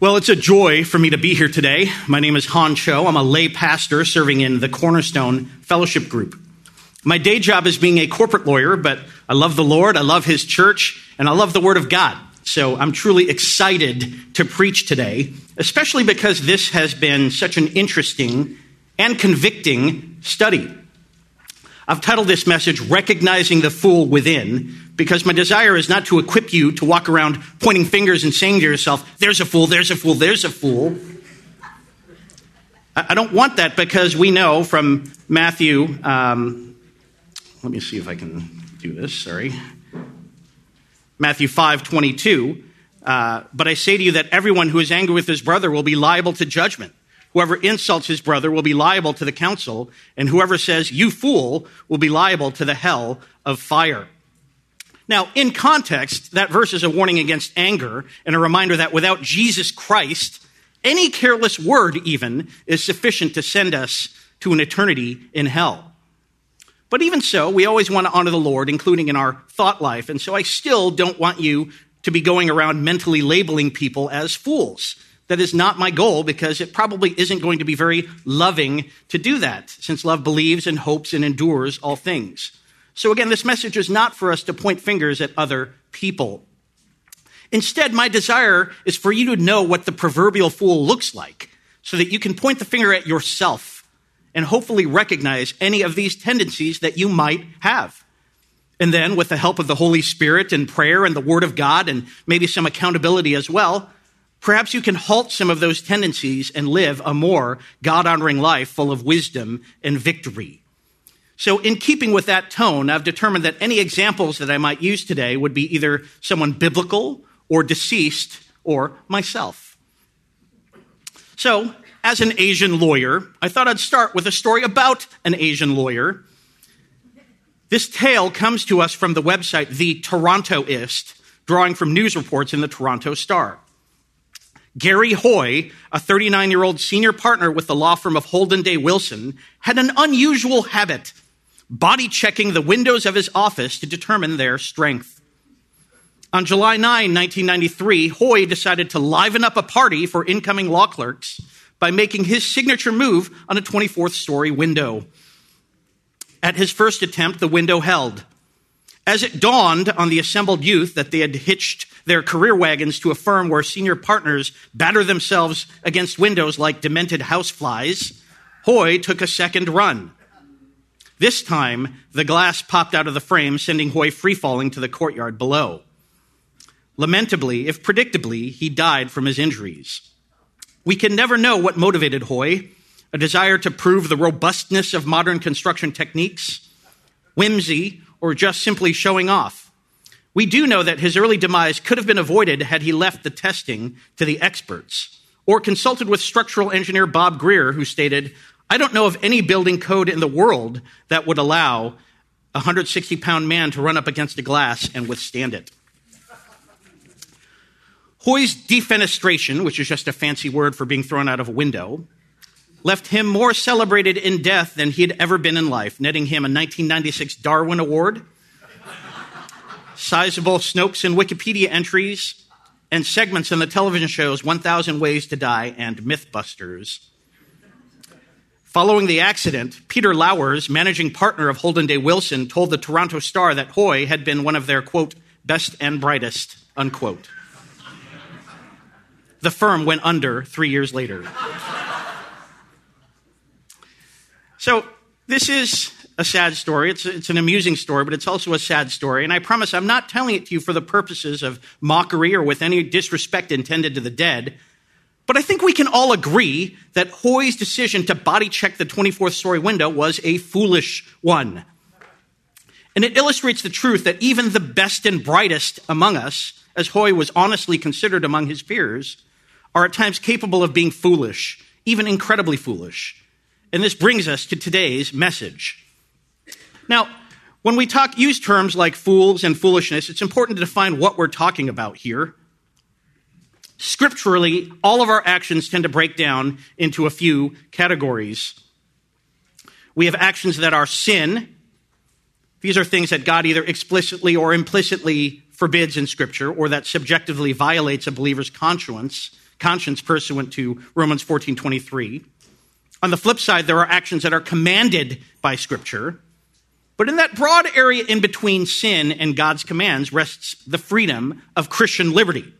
Well, it's a joy for me to be here today. My name is Hohn Cho. I'm a lay pastor serving in the Cornerstone Fellowship Group. My day job is being a corporate lawyer, but I love the Lord, I love His church, and I love the Word of God. So I'm truly excited to preach today, especially because this has been such an interesting and convicting study. I've titled this message, Recognizing the Fool Within, because my desire is not to equip you to walk around pointing fingers and saying to yourself, There's a fool, there's a fool, there's a fool. I don't want that because we know from Matthew, um, let me see if I can do this, sorry. Matthew 5 22. Uh, but I say to you that everyone who is angry with his brother will be liable to judgment. Whoever insults his brother will be liable to the council, and whoever says, You fool, will be liable to the hell of fire. Now, in context, that verse is a warning against anger and a reminder that without Jesus Christ, any careless word even is sufficient to send us to an eternity in hell. But even so, we always want to honor the Lord, including in our thought life. And so I still don't want you to be going around mentally labeling people as fools. That is not my goal because it probably isn't going to be very loving to do that, since love believes and hopes and endures all things. So again, this message is not for us to point fingers at other people. Instead, my desire is for you to know what the proverbial fool looks like so that you can point the finger at yourself and hopefully recognize any of these tendencies that you might have. And then, with the help of the Holy Spirit and prayer and the Word of God and maybe some accountability as well, Perhaps you can halt some of those tendencies and live a more God honoring life full of wisdom and victory. So, in keeping with that tone, I've determined that any examples that I might use today would be either someone biblical or deceased or myself. So, as an Asian lawyer, I thought I'd start with a story about an Asian lawyer. This tale comes to us from the website The Torontoist, drawing from news reports in the Toronto Star. Garry Hoy, a 39 year old senior partner with the law firm of Holden Day Wilson, had an unusual habit body checking the windows of his office to determine their strength. On July 9, 1993, Hoy decided to liven up a party for incoming law clerks by making his signature move on a 24th story window. At his first attempt, the window held. As it dawned on the assembled youth that they had hitched their career wagons to a firm where senior partners batter themselves against windows like demented houseflies, Hoy took a second run. This time, the glass popped out of the frame, sending Hoy free falling to the courtyard below. Lamentably, if predictably, he died from his injuries. We can never know what motivated Hoy a desire to prove the robustness of modern construction techniques, whimsy, or just simply showing off. We do know that his early demise could have been avoided had he left the testing to the experts or consulted with structural engineer Bob Greer, who stated, I don't know of any building code in the world that would allow a 160 pound man to run up against a glass and withstand it. Hoy's defenestration, which is just a fancy word for being thrown out of a window, left him more celebrated in death than he had ever been in life, netting him a 1996 Darwin Award sizable Snopes and Wikipedia entries, and segments in the television shows 1000 Ways to Die and Mythbusters. Following the accident, Peter Lauwers, managing partner of Holden Day Wilson, told the Toronto Star that Hoy had been one of their, quote, best and brightest, unquote. The firm went under three years later. So, this is a sad story. It's, it's an amusing story, but it's also a sad story. And I promise I'm not telling it to you for the purposes of mockery or with any disrespect intended to the dead. But I think we can all agree that Hoy's decision to body check the 24th story window was a foolish one. And it illustrates the truth that even the best and brightest among us, as Hoy was honestly considered among his peers, are at times capable of being foolish, even incredibly foolish. And this brings us to today's message. Now, when we talk, use terms like fools and foolishness, it's important to define what we're talking about here. Scripturally, all of our actions tend to break down into a few categories. We have actions that are sin. These are things that God either explicitly or implicitly forbids in Scripture or that subjectively violates a believer's conscience. conscience pursuant to Romans 14:23. On the flip side, there are actions that are commanded by Scripture. But in that broad area in between sin and God's commands rests the freedom of Christian liberty.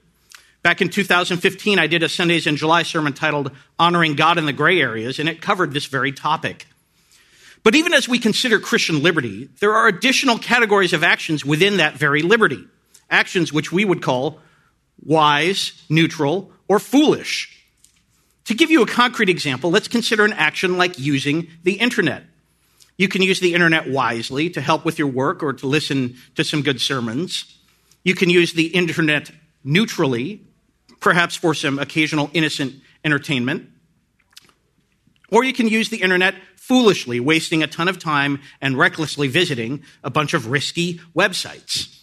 Back in 2015, I did a Sundays in July sermon titled Honoring God in the Gray Areas, and it covered this very topic. But even as we consider Christian liberty, there are additional categories of actions within that very liberty. Actions which we would call wise, neutral, or foolish. To give you a concrete example, let's consider an action like using the internet. You can use the internet wisely to help with your work or to listen to some good sermons. You can use the internet neutrally, perhaps for some occasional innocent entertainment. Or you can use the internet foolishly, wasting a ton of time and recklessly visiting a bunch of risky websites.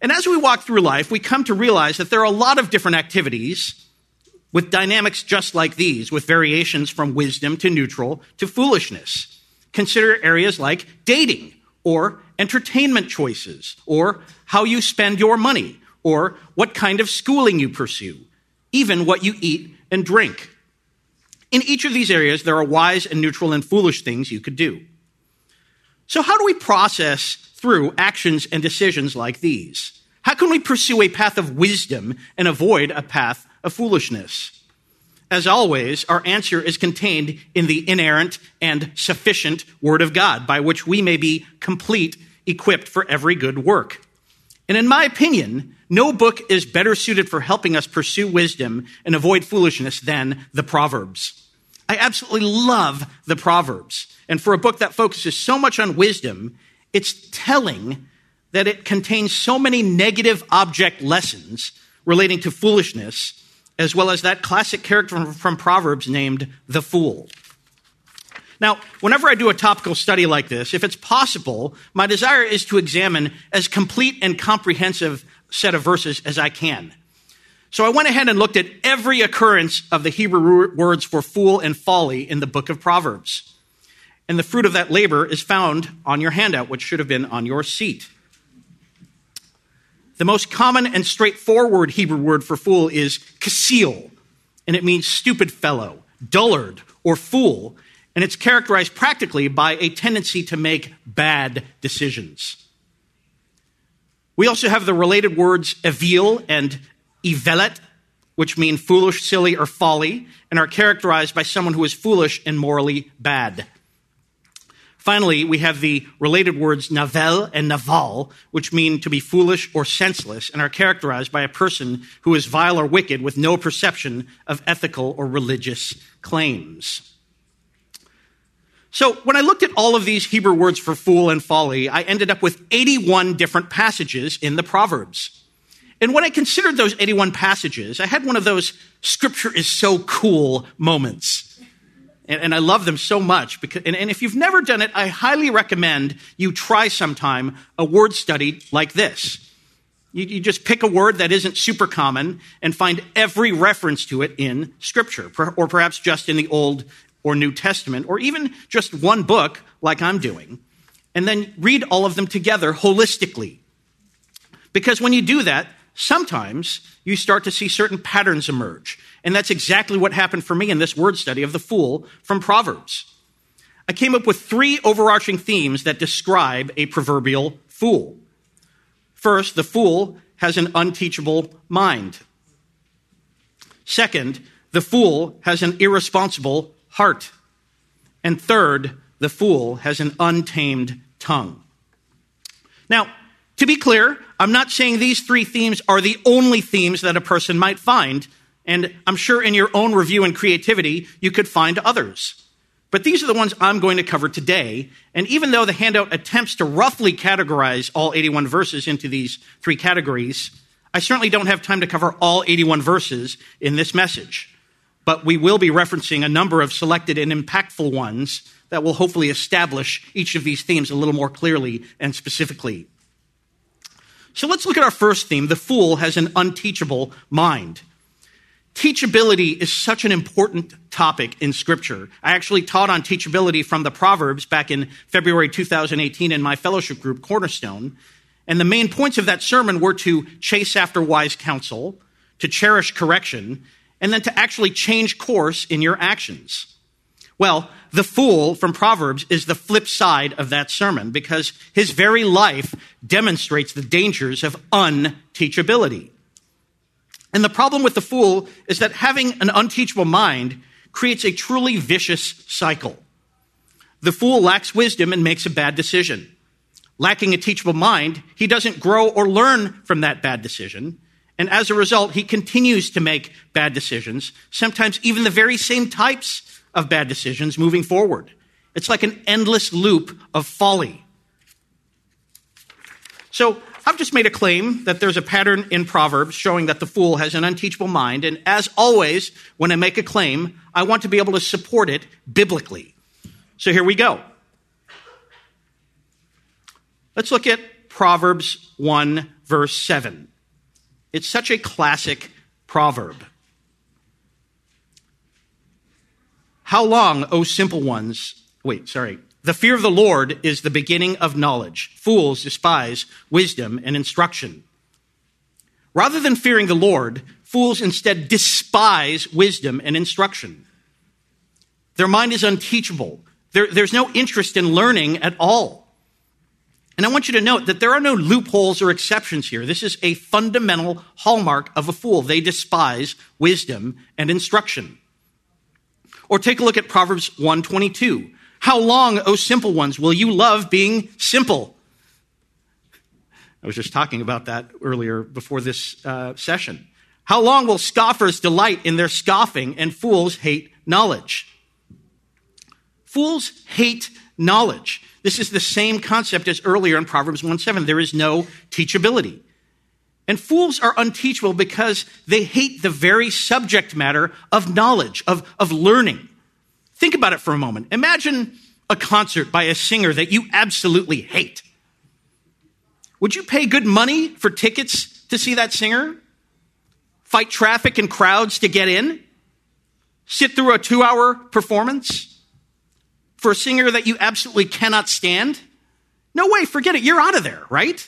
And as we walk through life, we come to realize that there are a lot of different activities with dynamics just like these, with variations from wisdom to neutral to foolishness. Consider areas like dating or entertainment choices or how you spend your money or what kind of schooling you pursue, even what you eat and drink. In each of these areas, there are wise and neutral and foolish things you could do. So, how do we process through actions and decisions like these? How can we pursue a path of wisdom and avoid a path of foolishness? As always, our answer is contained in the inerrant and sufficient Word of God, by which we may be complete, equipped for every good work. And in my opinion, no book is better suited for helping us pursue wisdom and avoid foolishness than the Proverbs. I absolutely love the Proverbs. And for a book that focuses so much on wisdom, it's telling that it contains so many negative object lessons relating to foolishness as well as that classic character from, Proverbs named the fool. Now, whenever I do a topical study like this, if it's possible, my desire is to examine as complete and comprehensive set of verses as I can. So I went ahead and looked at every occurrence of the Hebrew words for fool and folly in the book of Proverbs. And the fruit of that labor is found on your handout, which should have been on your seat. The most common and straightforward Hebrew word for fool is kasil, and it means stupid fellow, dullard, or fool, and it's characterized practically by a tendency to make bad decisions. We also have the related words evil and evelet, which mean foolish, silly, or folly, and are characterized by someone who is foolish and morally bad. Finally, we have the related words navel and naval, which mean to be foolish or senseless and are characterized by a person who is vile or wicked with no perception of ethical or religious claims. So, when I looked at all of these Hebrew words for fool and folly, I ended up with 81 different passages in the Proverbs. And when I considered those 81 passages, I had one of those scripture is so cool moments. And, and I love them so much. Because, and, and if you've never done it, I highly recommend you try sometime a word study like this. You, you, just pick a word that isn't super common and find every reference to it in Scripture, or perhaps just in the Old or New Testament, or even just one book like I'm doing, and then read all of them together holistically. Because when you do that, sometimes you start to see certain patterns emerge. And that's exactly what happened for me in this word study of the fool from Proverbs. I came up with three overarching themes that describe a proverbial fool. First, the fool has an unteachable mind. Second, the fool has an irresponsible heart. And third, the fool has an untamed tongue. Now, to be clear, I'm not saying these three themes are the only themes that a person might find, and I'm sure in your own review and creativity, you could find others. But these are the ones I'm going to cover today, and even though the handout attempts to roughly categorize all 81 verses into these three categories, I certainly don't have time to cover all 81 verses in this message. But we will be referencing a number of selected and impactful ones that will hopefully establish each of these themes a little more clearly and specifically. So let's look at our first theme. The fool has an unteachable mind. Teachability is such an important topic in Scripture. I actually taught on teachability from the Proverbs back in February 2018 in my fellowship group, Cornerstone. And the main points of that sermon were to chase after wise counsel, to cherish correction, and then to actually change course in your actions. Well, the fool from Proverbs is the flip side of that sermon because his very life demonstrates the dangers of unteachability. And the problem with the fool is that having an unteachable mind creates a truly vicious cycle. The fool lacks wisdom and makes a bad decision. Lacking a teachable mind, he doesn't grow or learn from that bad decision. And as a result, he continues to make bad decisions, sometimes even the very same types of bad decisions moving forward. It's like an endless loop of folly. So, I've just made a claim that there's a pattern in Proverbs showing that the fool has an unteachable mind. And as always, when I make a claim, I want to be able to support it biblically. So here we go. Let's look at Proverbs 1, verse 7. It's such a classic proverb. How long, O simple ones? Wait, sorry. The fear of the Lord is the beginning of knowledge. Fools despise wisdom and instruction. Rather than fearing the Lord, fools instead despise wisdom and instruction. Their mind is unteachable. There, there's no interest in learning at all. And I want you to note that there are no loopholes or exceptions here. This is a fundamental hallmark of a fool. They despise wisdom and instruction. Or take a look at Proverbs 122. How long, O simple ones, will you love being simple? I was just talking about that earlier before this uh, session. How long will scoffers delight in their scoffing and fools hate knowledge? Fools hate knowledge. This is the same concept as earlier in Proverbs 1 7. There is no teachability. And fools are unteachable because they hate the very subject matter of knowledge, of, of learning. Think about it for a moment. Imagine a concert by a singer that you absolutely hate. Would you pay good money for tickets to see that singer? Fight traffic and crowds to get in? Sit through a two hour performance? For a singer that you absolutely cannot stand? No way, forget it. You're out of there, right?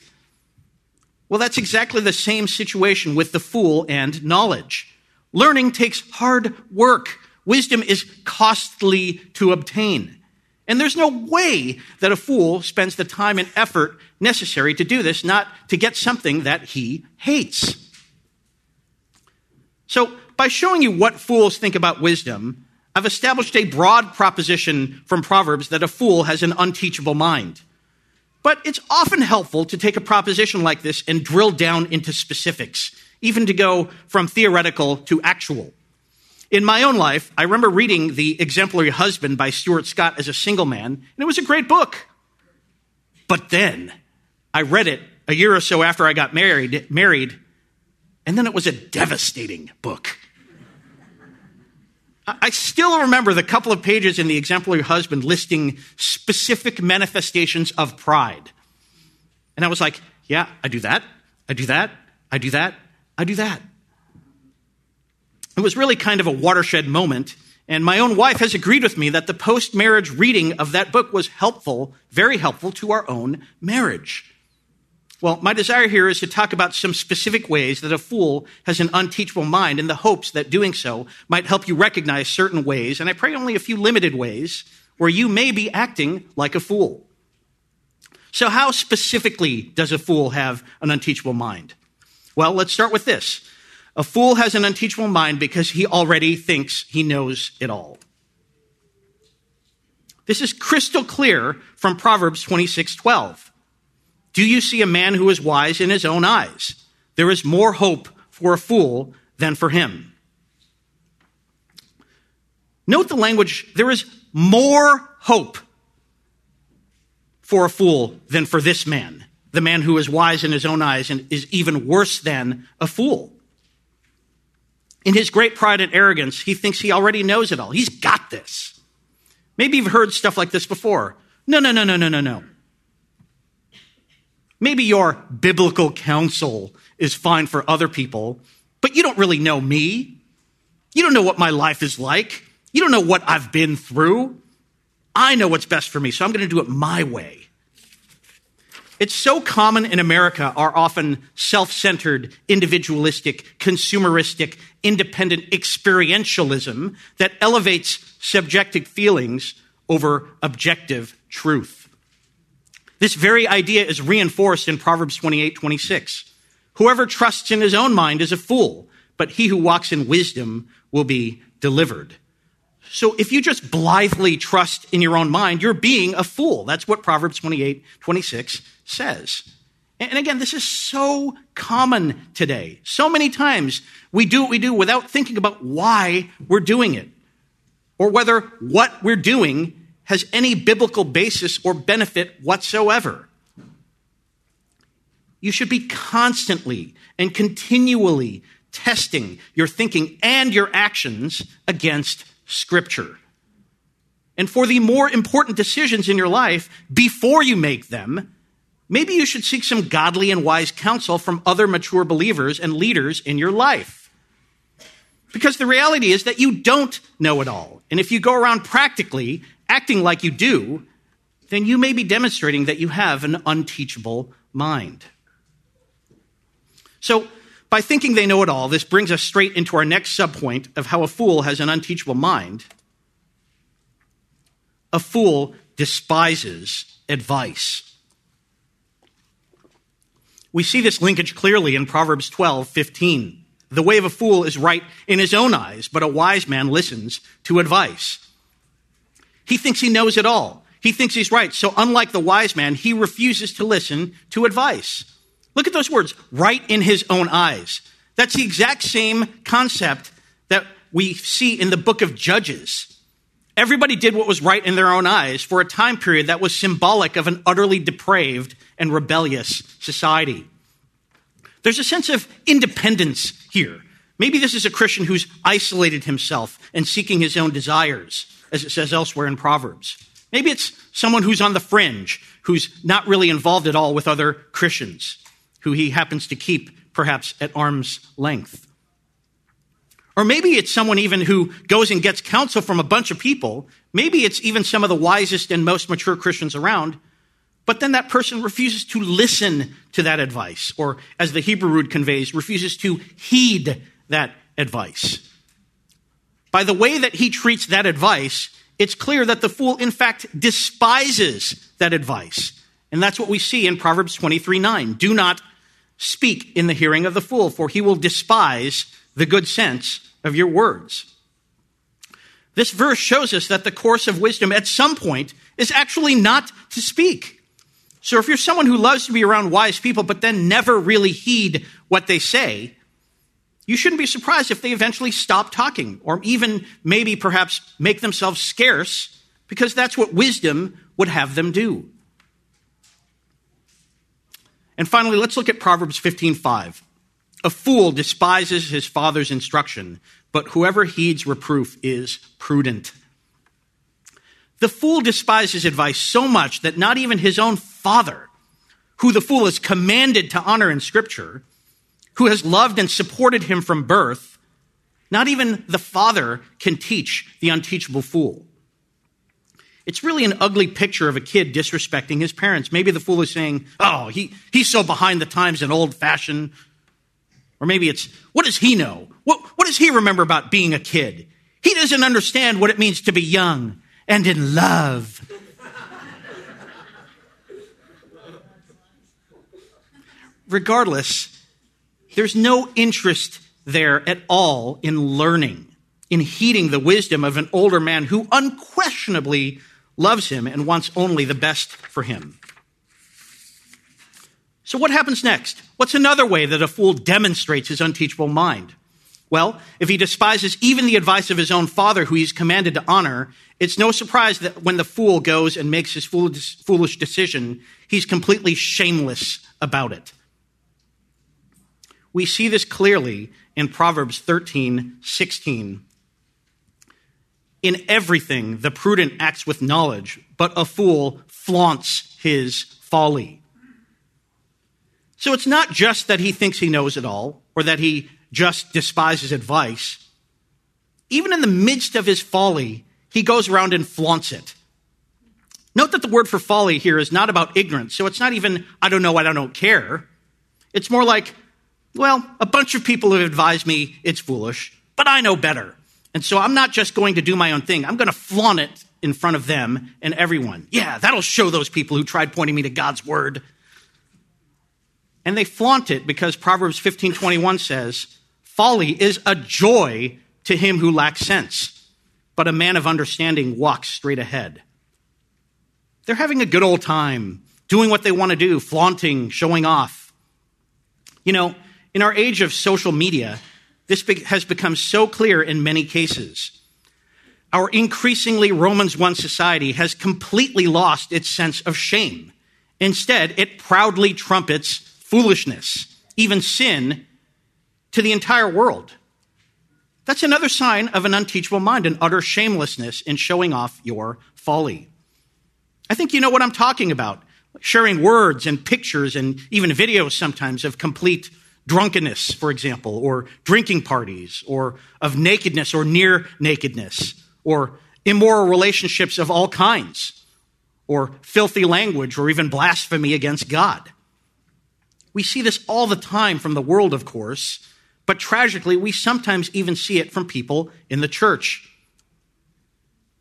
Well, that's exactly the same situation with the fool and knowledge. Learning takes hard work. Wisdom is costly to obtain. And there's no way that a fool spends the time and effort necessary to do this, not to get something that he hates. So, by showing you what fools think about wisdom, I've established a broad proposition from Proverbs that a fool has an unteachable mind. But it's often helpful to take a proposition like this and drill down into specifics, even to go from theoretical to actual. In my own life, I remember reading The Exemplary Husband by Stuart Scott as a single man, and it was a great book. But then I read it a year or so after I got married, married, and then it was a devastating book. I still remember the couple of pages in The Exemplary Husband listing specific manifestations of pride. And I was like, yeah, I do that, I do that, I do that, I do that. It was really kind of a watershed moment. And my own wife has agreed with me that the post marriage reading of that book was helpful, very helpful to our own marriage. Well, my desire here is to talk about some specific ways that a fool has an unteachable mind in the hopes that doing so might help you recognize certain ways, and I pray only a few limited ways, where you may be acting like a fool. So, how specifically does a fool have an unteachable mind? Well, let's start with this. A fool has an unteachable mind because he already thinks he knows it all. This is crystal clear from Proverbs 26 12. Do you see a man who is wise in his own eyes? There is more hope for a fool than for him. Note the language there is more hope for a fool than for this man, the man who is wise in his own eyes and is even worse than a fool. In his great pride and arrogance, he thinks he already knows it all. He's got this. Maybe you've heard stuff like this before. No, no, no, no, no, no, no. Maybe your biblical counsel is fine for other people, but you don't really know me. You don't know what my life is like. You don't know what I've been through. I know what's best for me, so I'm going to do it my way. It's so common in America, our often self centered, individualistic, consumeristic, independent experientialism that elevates subjective feelings over objective truth. This very idea is reinforced in Proverbs 28 26. Whoever trusts in his own mind is a fool, but he who walks in wisdom will be delivered. So if you just blithely trust in your own mind, you're being a fool. That's what Proverbs 28 26 says. And again, this is so common today. So many times we do what we do without thinking about why we're doing it or whether what we're doing has any biblical basis or benefit whatsoever. You should be constantly and continually testing your thinking and your actions against Scripture. And for the more important decisions in your life, before you make them, maybe you should seek some godly and wise counsel from other mature believers and leaders in your life. Because the reality is that you don't know it all. And if you go around practically acting like you do, then you may be demonstrating that you have an unteachable mind. So, by thinking they know it all, this brings us straight into our next subpoint of how a fool has an unteachable mind. A fool despises advice. We see this linkage clearly in Proverbs 12, 15. The way of a fool is right in his own eyes, but a wise man listens to advice. He thinks he knows it all. He thinks he's right. So, unlike the wise man, he refuses to listen to advice. Look at those words, right in his own eyes. That's the exact same concept that we see in the book of Judges. Everybody did what was right in their own eyes for a time period that was symbolic of an utterly depraved and rebellious society. There's a sense of independence here. Maybe this is a Christian who's isolated himself and seeking his own desires, as it says elsewhere in Proverbs. Maybe it's someone who's on the fringe, who's not really involved at all with other Christians who he happens to keep perhaps at arm's length. Or maybe it's someone even who goes and gets counsel from a bunch of people. Maybe it's even some of the wisest and most mature Christians around. But then that person refuses to listen to that advice, or as the Hebrew root conveys, refuses to heed that advice. By the way that he treats that advice, it's clear that the fool, in fact, despises that advice. And that's what we see in Proverbs 23 9. Do not Speak in the hearing of the fool, for he will despise the good sense of your words. This verse shows us that the course of wisdom at some point is actually not to speak. So if you're someone who loves to be around wise people, but then never really heed what they say, you shouldn't be surprised if they eventually stop talking or even maybe perhaps make themselves scarce because that's what wisdom would have them do. And finally, let's look at Proverbs 15:5. A fool despises his father's instruction, but whoever heeds reproof is prudent. The fool despises advice so much that not even his own father, who the fool is commanded to honor in Scripture, who has loved and supported him from birth, not even the father can teach the unteachable fool. It's really an ugly picture of a kid disrespecting his parents. Maybe the fool is saying, Oh, he, he's so behind the times and old fashioned. Or maybe it's, What does he know? What, what does he remember about being a kid? He doesn't understand what it means to be young and in love. Regardless, there's no interest there at all in learning, in heeding the wisdom of an older man who unquestionably loves him, and wants only the best for him. So, what happens next? What's another way that a fool demonstrates his unteachable mind? Well, if he despises even the advice of his own father, who he's commanded to honor, it's no surprise that when the fool goes and makes his foolish decision, he's completely shameless about it. We see this clearly in Proverbs 13 16. In everything, the prudent acts with knowledge, but a fool flaunts his folly. So it's not just that he thinks he knows it all or that he just despises advice. Even in the midst of his folly, he goes around and flaunts it. Note that the word for folly here is not about ignorance. So it's not even, I don't know, I don't care. It's more like, Well, a bunch of people have advised me it's foolish, but I know better. And so I'm not just going to do my own thing. I'm going to flaunt it in front of them and everyone. Yeah, that'll show those people who tried pointing me to God's word. And they flaunt it because Proverbs 15:21 says, "Folly is a joy to him who lacks sense, but a man of understanding walks straight ahead." They're having a good old time doing what they want to do, flaunting, showing off. You know, in our age of social media, this has become so clear in many cases. Our increasingly Romans 1 society has completely lost its sense of shame. Instead, it proudly trumpets foolishness, even sin, to the entire world. That's another sign of an unteachable mind, an utter shamelessness in showing off your folly. I think you know what I'm talking about. Sharing words and pictures and even videos sometimes of complete drunkenness, for example, or drinking parties, or of nakedness or near nakedness, or immoral relationships of all kinds, or filthy language, or even blasphemy against God. We see this all the time from the world, of course, but tragically, we sometimes even see it from people in the church.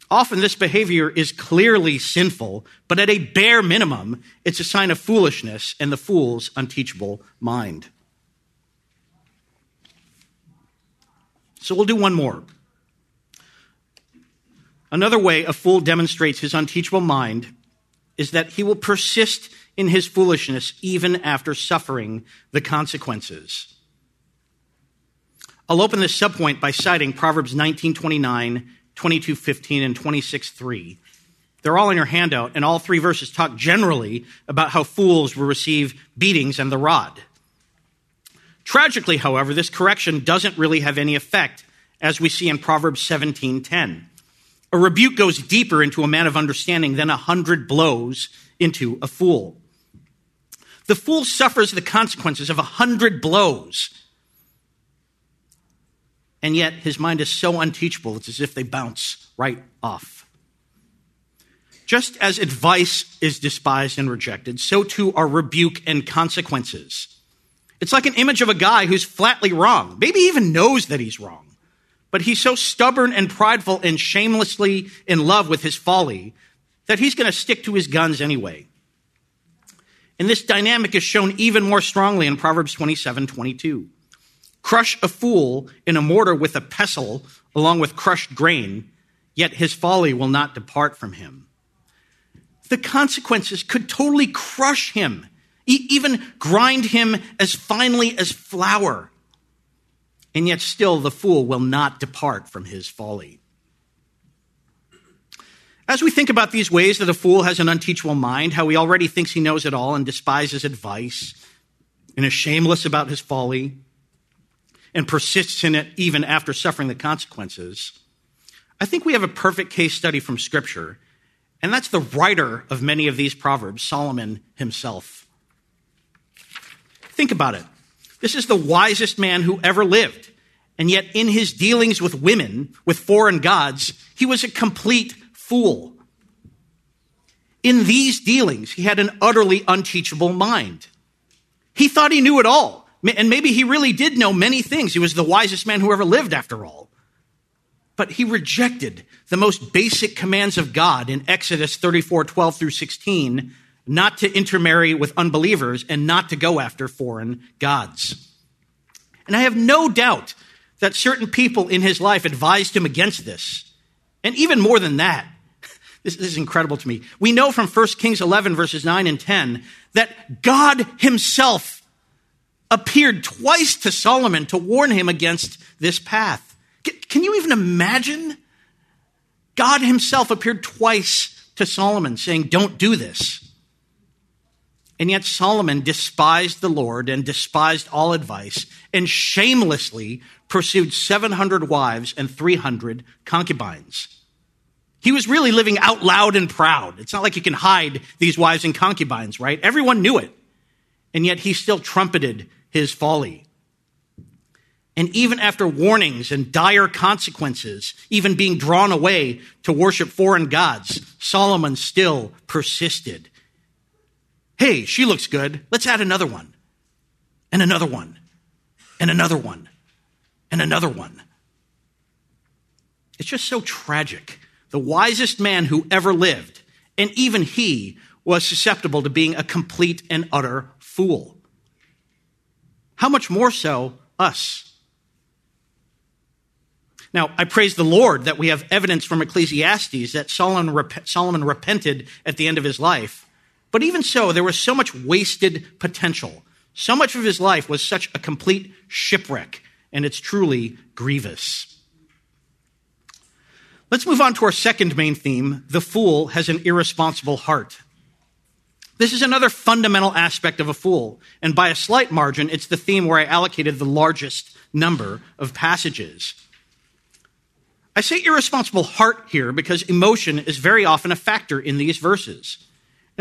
Often, this behavior is clearly sinful, but at a bare minimum, it's a sign of foolishness and the fool's unteachable mind. So we'll do one more. Another way a fool demonstrates his unteachable mind is that he will persist in his foolishness even after suffering the consequences. I'll open this subpoint by citing Proverbs 19:29, 22:15 and 26:3. They're all in your handout and all three verses talk generally about how fools will receive beatings and the rod. Tragically, however, this correction doesn't really have any effect, as we see in Proverbs 17:10. A rebuke goes deeper into a man of understanding than a hundred blows into a fool. The fool suffers the consequences of a hundred blows. And yet his mind is so unteachable, it's as if they bounce right off. Just as advice is despised and rejected, so too are rebuke and consequences. It's like an image of a guy who's flatly wrong, maybe even knows that he's wrong, but he's so stubborn and prideful and shamelessly in love with his folly that he's going to stick to his guns anyway. And this dynamic is shown even more strongly in Proverbs 27 22. Crush a fool in a mortar with a pestle along with crushed grain, yet his folly will not depart from him. The consequences could totally crush him even grind him as finely as flour. And yet, still, the fool will not depart from his folly. As we think about these ways that a fool has an unteachable mind, how he already thinks he knows it all and despises advice, and is shameless about his folly, and persists in it even after suffering the consequences, I think we have a perfect case study from Scripture, and that's the writer of many of these Proverbs, Solomon himself. Think about it. This is the wisest man who ever lived. And yet, in his dealings with women, with foreign gods, he was a complete fool. In these dealings, he had an utterly unteachable mind. He thought he knew it all. And maybe he really did know many things. He was the wisest man who ever lived, after all. But he rejected the most basic commands of God in Exodus 34 12 through 16 not to intermarry with unbelievers, and not to go after foreign gods. And I have no doubt that certain people in his life advised him against this. And even more than that, this, this, is incredible to me. We know from 1 Kings 11, verses 9 and 10, that God himself appeared twice to Solomon to warn him against this path. Can, can you even imagine? God himself appeared twice to Solomon saying, Don't do this. And yet Solomon despised the Lord and despised all advice and shamelessly pursued 700 wives and 300 concubines. He was really living out loud and proud. It's not like you can hide these wives and concubines, right? Everyone knew it. And yet he still trumpeted his folly. And even after warnings and dire consequences, even being drawn away to worship foreign gods, Solomon still persisted Hey, she looks good. Let's add another one and another one. and another one and another one. It's just so tragic. The wisest man who ever lived, and even he was susceptible to being a complete and utter fool. How much more so us? Now, I praise the Lord that we have evidence from Ecclesiastes that Solomon, rep- Solomon repented at the end of his life. But even so, there was so much wasted potential. So much of his life was such a complete shipwreck, and it's truly grievous. Let's move on to our second main theme the fool has an irresponsible heart. This is another fundamental aspect of a fool, and by a slight margin, it's the theme where I allocated the largest number of passages. I say irresponsible heart here because emotion is very often a factor in these verses.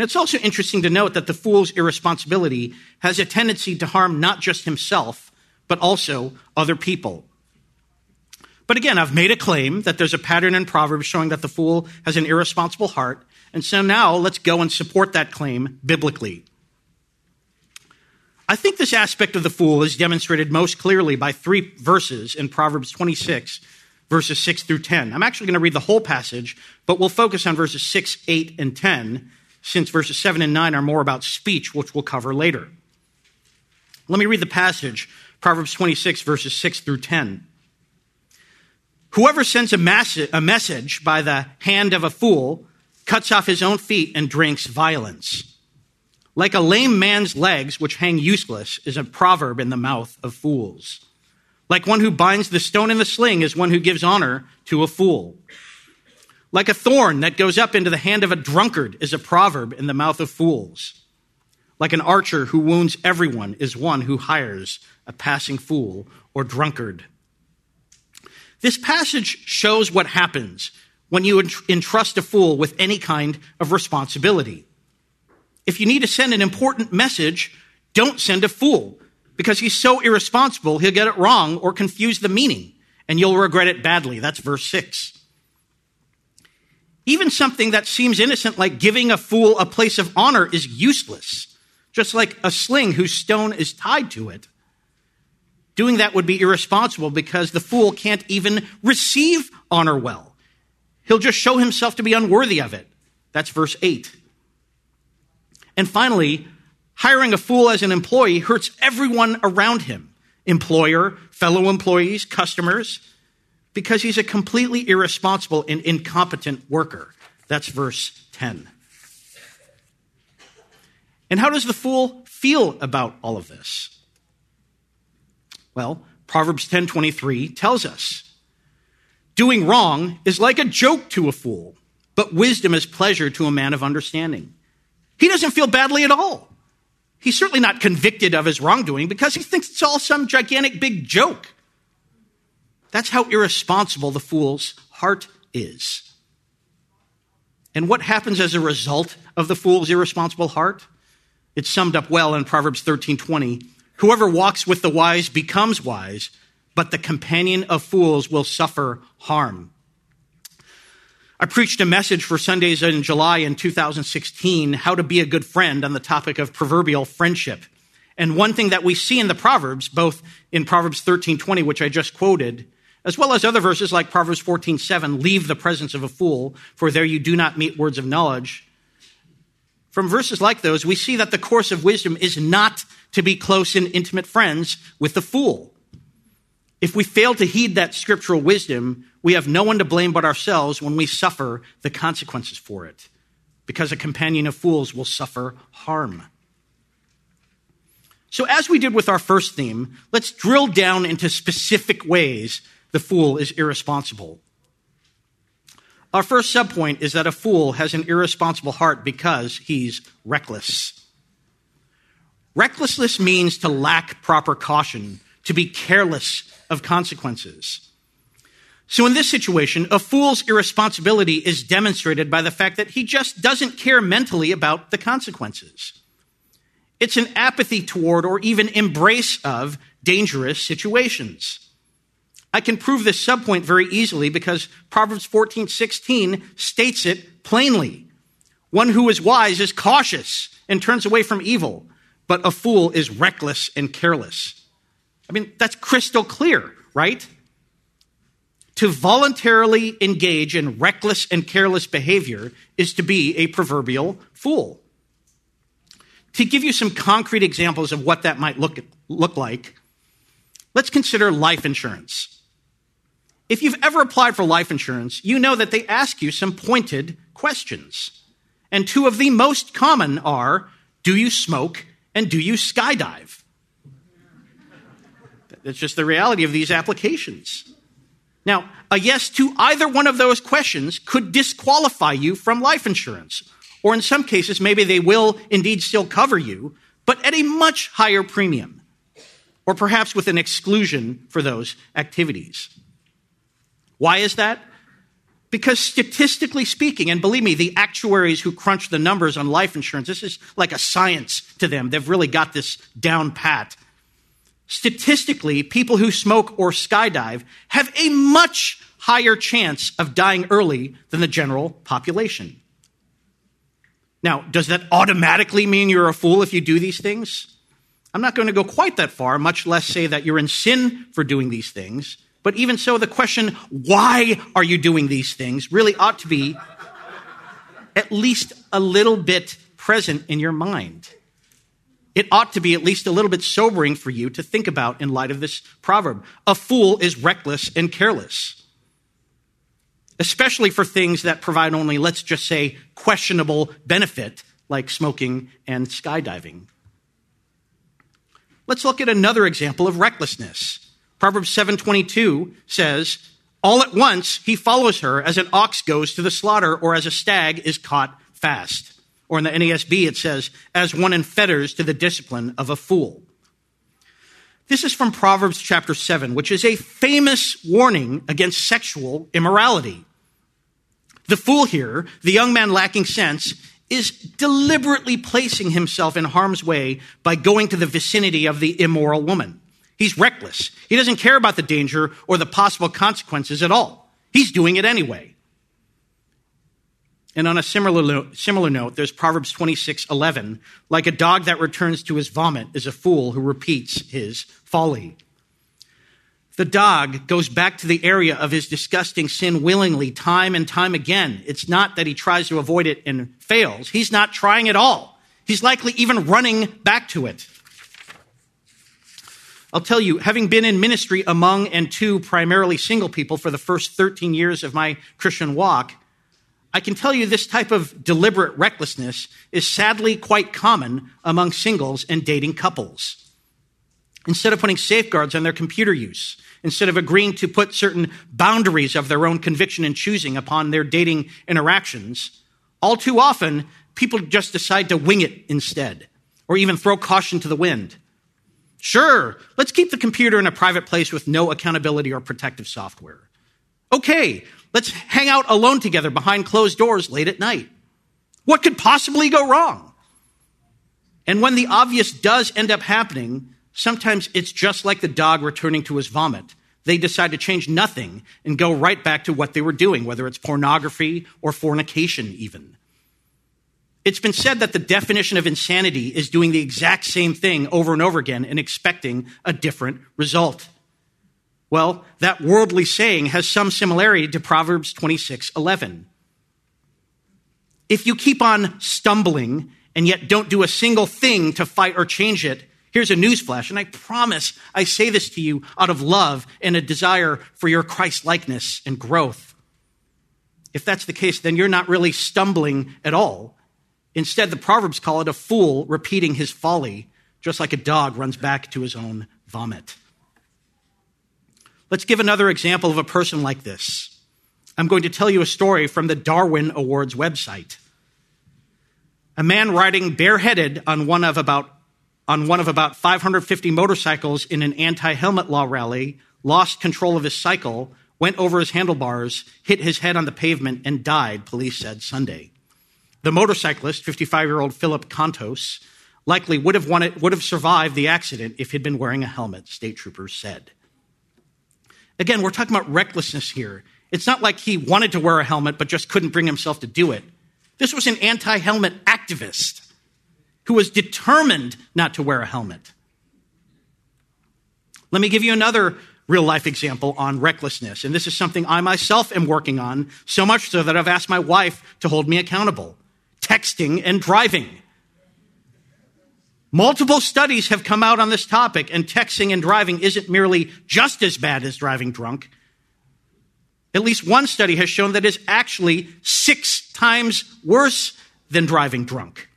And it's also interesting to note that the fool's irresponsibility has a tendency to harm not just himself, but also other people. But again, I've made a claim that there's a pattern in Proverbs showing that the fool has an irresponsible heart. And so now let's go and support that claim biblically. I think this aspect of the fool is demonstrated most clearly by three verses in Proverbs 26 verses 6 through 10. I'm actually going to read the whole passage, but we'll focus on verses 6, 8, and 10, since verses 7 and 9 are more about speech, which we'll cover later. Let me read the passage, Proverbs 26, verses 6 through 10. Whoever sends a, a message by the hand of a fool cuts off his own feet and drinks violence. Like a lame man's legs, which hang useless, is a proverb in the mouth of fools. Like one who binds the stone in the sling is one who gives honor to a fool. Like a thorn that goes up into the hand of a drunkard is a proverb in the mouth of fools. Like an archer who wounds everyone is one who hires a passing fool or drunkard. This passage shows what happens when you entrust a fool with any kind of responsibility. If you need to send an important message, don't send a fool because he's so irresponsible, he'll get it wrong or confuse the meaning, and you'll regret it badly. That's verse 6. Even something that seems innocent, like giving a fool a place of honor, is useless, just like a sling whose stone is tied to it. Doing that would be irresponsible because the fool can't even receive honor well. He'll just show himself to be unworthy of it. That's verse 8. And finally, Hiring a fool as an employee hurts everyone around him employer, fellow employees, customers because he's a completely irresponsible and incompetent worker. That's verse 10. And how does the fool feel about all of this? Well, Proverbs 10:23 tells us, "Doing wrong is like a joke to a fool, but wisdom is pleasure to a man of understanding." He doesn't feel badly at all. He's certainly not convicted of his wrongdoing because he thinks it's all some gigantic big joke. That's how irresponsible the fool's heart is. And what happens as a result of the fool's irresponsible heart? It's summed up well in Proverbs 13:20. Whoever walks with the wise becomes wise, but the companion of fools will suffer harm. I preached a message for Sundays in July in 2016, how to be a good friend on the topic of proverbial friendship. And one thing that we see in the Proverbs, both in Proverbs 13:20, which I just quoted, as well as other verses like Proverbs 14:7, leave the presence of a fool, for there you do not meet words of knowledge. From verses like those, we see that the course of wisdom is not to be close and intimate friends with the fool. If we fail to heed that scriptural wisdom, we have no one to blame but ourselves when we suffer the consequences for it, because a companion of fools will suffer harm. So, as we did with our first theme, let's drill down into specific ways the fool is irresponsible. Our first subpoint is that a fool has an irresponsible heart because he's reckless. Recklessness means to lack proper caution, to be careless of consequences. So, in this situation, a fool's irresponsibility is demonstrated by the fact that he just doesn't care mentally about the consequences. It's an apathy toward or even embrace of dangerous situations. I can prove this subpoint very easily because Proverbs 14, 16 states it plainly. One who is wise is cautious and turns away from evil, but a fool is reckless and careless. I mean, that's crystal clear, right? To voluntarily engage in reckless and careless behavior is to be a proverbial fool. To give you some concrete examples of what that might look, look like, let's consider life insurance. If you've ever applied for life insurance, you know that they ask you some pointed questions. And two of the most common are do you smoke and do you skydive? That's just the reality of these applications. Now, a yes to either one of those questions could disqualify you from life insurance. Or in some cases, maybe they will indeed still cover you, but at a much higher premium. Or perhaps with an exclusion for those activities. Why is that? Because statistically speaking, and believe me, the actuaries who crunch the numbers on life insurance, this is like a science to them. They've really got this down pat. Statistically, people who smoke or skydive have a much higher chance of dying early than the general population. Now, does that automatically mean you're a fool if you do these things? I'm not going to go quite that far, much less say that you're in sin for doing these things. But even so, the question, why are you doing these things, really ought to be at least a little bit present in your mind. It ought to be at least a little bit sobering for you to think about in light of this proverb. A fool is reckless and careless, especially for things that provide only, let's just say, questionable benefit, like smoking and skydiving. Let's look at another example of recklessness. Proverbs 7:22 says, "All at once he follows her as an ox goes to the slaughter or as a stag is caught fast." Or in the NASB it says, "As one in fetters to the discipline of a fool." This is from Proverbs chapter 7, which is a famous warning against sexual immorality. The fool here, the young man lacking sense, is deliberately placing himself in harm's way by going to the vicinity of the immoral woman. He's reckless. He doesn't care about the danger or the possible consequences at all. He's doing it anyway. And on a similar, similar note, there's Proverbs 26 11. Like a dog that returns to his vomit is a fool who repeats his folly. The dog goes back to the area of his disgusting sin willingly, time and time again. It's not that he tries to avoid it and fails. He's not trying at all. He's likely even running back to it. I'll tell you, having been in ministry among and to primarily single people for the first 13 years of my Christian walk, I can tell you this type of deliberate recklessness is sadly quite common among singles and dating couples. Instead of putting safeguards on their computer use, instead of agreeing to put certain boundaries of their own conviction and choosing upon their dating interactions, all too often people just decide to wing it instead, or even throw caution to the wind. Sure, let's keep the computer in a private place with no accountability or protective software. Okay, let's hang out alone together behind closed doors late at night. What could possibly go wrong? And when the obvious does end up happening, sometimes it's just like the dog returning to his vomit. They decide to change nothing and go right back to what they were doing, whether it's pornography or fornication, even. It's been said that the definition of insanity is doing the exact same thing over and over again and expecting a different result. Well, that worldly saying has some similarity to Proverbs 26:11. If you keep on stumbling and yet don't do a single thing to fight or change it, here's a newsflash, and I promise I say this to you out of love and a desire for your Christ likeness and growth. If that's the case, then you're not really stumbling at all Instead, the Proverbs call it a fool repeating his folly, just like a dog runs back to his own vomit. Let's give another example of a person like this. I'm going to tell you a story from the Darwin Awards website. A man riding bareheaded on one of about on one of about 550 motorcycles in an anti-helmet law rally lost control of his cycle, went over his handlebars, hit his head on the pavement and died, police said Sunday. The motorcyclist, 55 year old Philip Contos, likely would have, wanted, would have survived the accident if he'd been wearing a helmet, state troopers said. Again, we're talking about recklessness here. It's not like he wanted to wear a helmet but just couldn't bring himself to do it. This was an anti helmet activist who was determined not to wear a helmet. Let me give you another real life example on recklessness. And this is something I myself am working on, so much so that I've asked my wife to hold me accountable texting and driving. Multiple studies have come out on this topic, and texting and driving isn't merely just as bad as driving drunk. At least one study has shown that it's actually six times worse than driving drunk.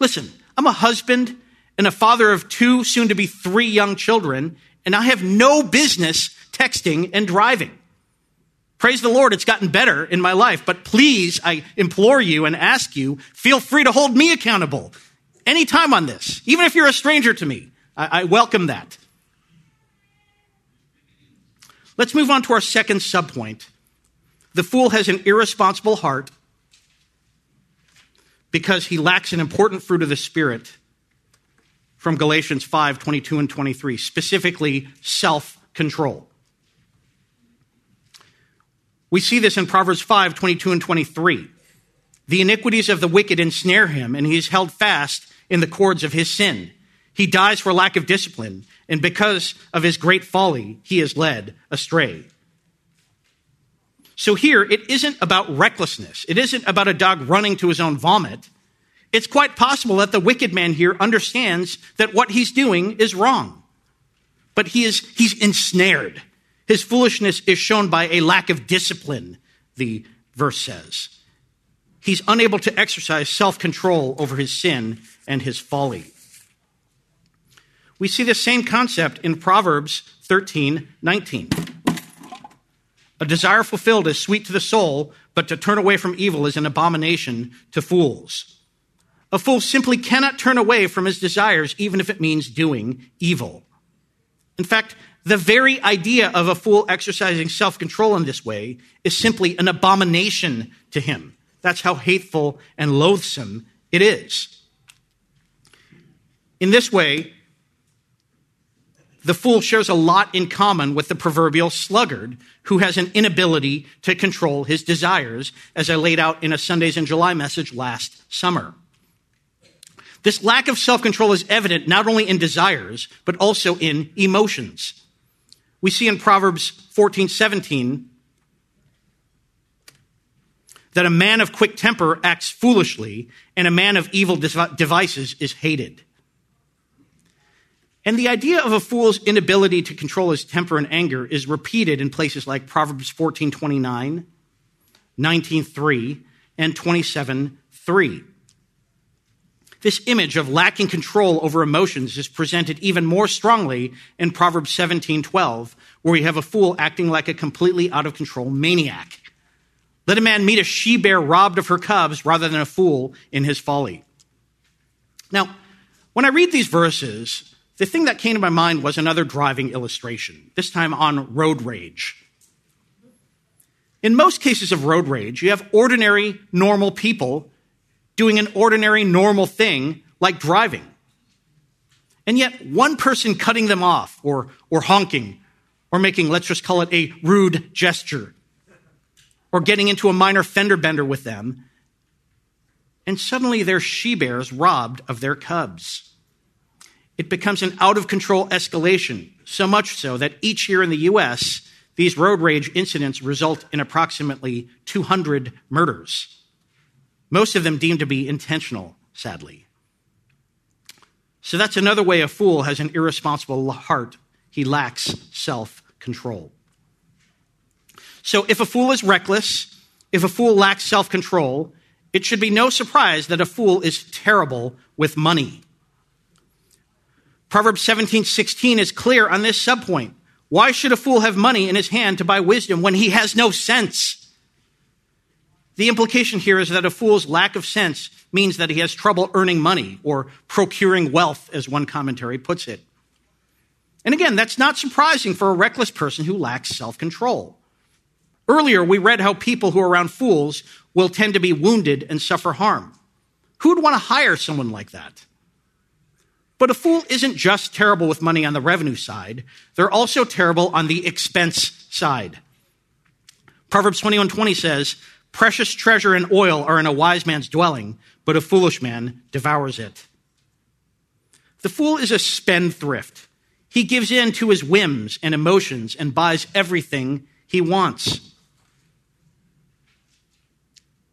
Listen, I'm a husband and a father of two, soon to be three young children, and I have no business texting and driving. Praise the Lord, it's gotten better in my life, but please, I implore you and ask you, feel free to hold me accountable anytime on this, even if you're a stranger to me. I, I welcome that. Let's move on to our second subpoint. The fool has an irresponsible heart because he lacks an important fruit of the Spirit from Galatians 5 22 and 23, specifically self control. We see this in Proverbs 5 22 and 23. The iniquities of the wicked ensnare him, and he is held fast in the cords of his sin. He dies for lack of discipline, and because of his great folly, he is led astray. So here, it isn't about recklessness. It isn't about a dog running to his own vomit. It's quite possible that the wicked man here understands that what he's doing is wrong. But he is, he's ensnared. His foolishness is shown by a lack of discipline, the verse says. He's unable to exercise self control over his sin and his folly. We see the same concept in Proverbs 13 19. A desire fulfilled is sweet to the soul, but to turn away from evil is an abomination to fools. A fool simply cannot turn away from his desires, even if it means doing evil. In fact, the very idea of a fool exercising self control in this way is simply an abomination to him. That's how hateful and loathsome it is. In this way, the fool shares a lot in common with the proverbial sluggard who has an inability to control his desires, as I laid out in a Sundays in July message last summer. This lack of self control is evident not only in desires, but also in emotions. We see in Proverbs 14 17 that a man of quick temper acts foolishly, and a man of evil devices is hated. And the idea of a fool's inability to control his temper and anger is repeated in places like Proverbs 14 29, 19 3, and 27 3. This image of lacking control over emotions is presented even more strongly in Proverbs 17:12, where we have a fool acting like a completely out of control maniac. Let a man meet a she bear robbed of her cubs rather than a fool in his folly. Now, when I read these verses, the thing that came to my mind was another driving illustration, this time on road rage. In most cases of road rage, you have ordinary, normal people doing an ordinary, normal thing like driving. And yet, one person cutting them off or, or honking or making, let's just call it a rude gesture or getting into a minor fender bender with them, and suddenly their she bears robbed of their cubs. It becomes an out of control escalation, so much so that each year in the U.S., these road rage incidents result in approximately 200 murders most of them deemed to be intentional, sadly. So that's another way a fool has an irresponsible heart. He lacks self control. So if a fool is reckless, if a fool lacks self control, it should be no surprise that a fool is terrible with money. Proverbs 17 16 is clear on this subpoint. Why should a fool have money in his hand to buy wisdom when he has no sense? The implication here is that a fool's lack of sense means that he has trouble earning money or procuring wealth, as one commentary puts it. And again, that's not surprising for a reckless person who lacks self control. Earlier, we read how people who are around fools will tend to be wounded and suffer harm. Who'd want to hire someone like that? But a fool isn't just terrible with money on the revenue side, they're also terrible on the expense side. Proverbs 21:20 says, Precious treasure and oil are in a wise man's dwelling, but a foolish man devours it. The fool is a spendthrift. He gives in to his whims and emotions and buys everything he wants.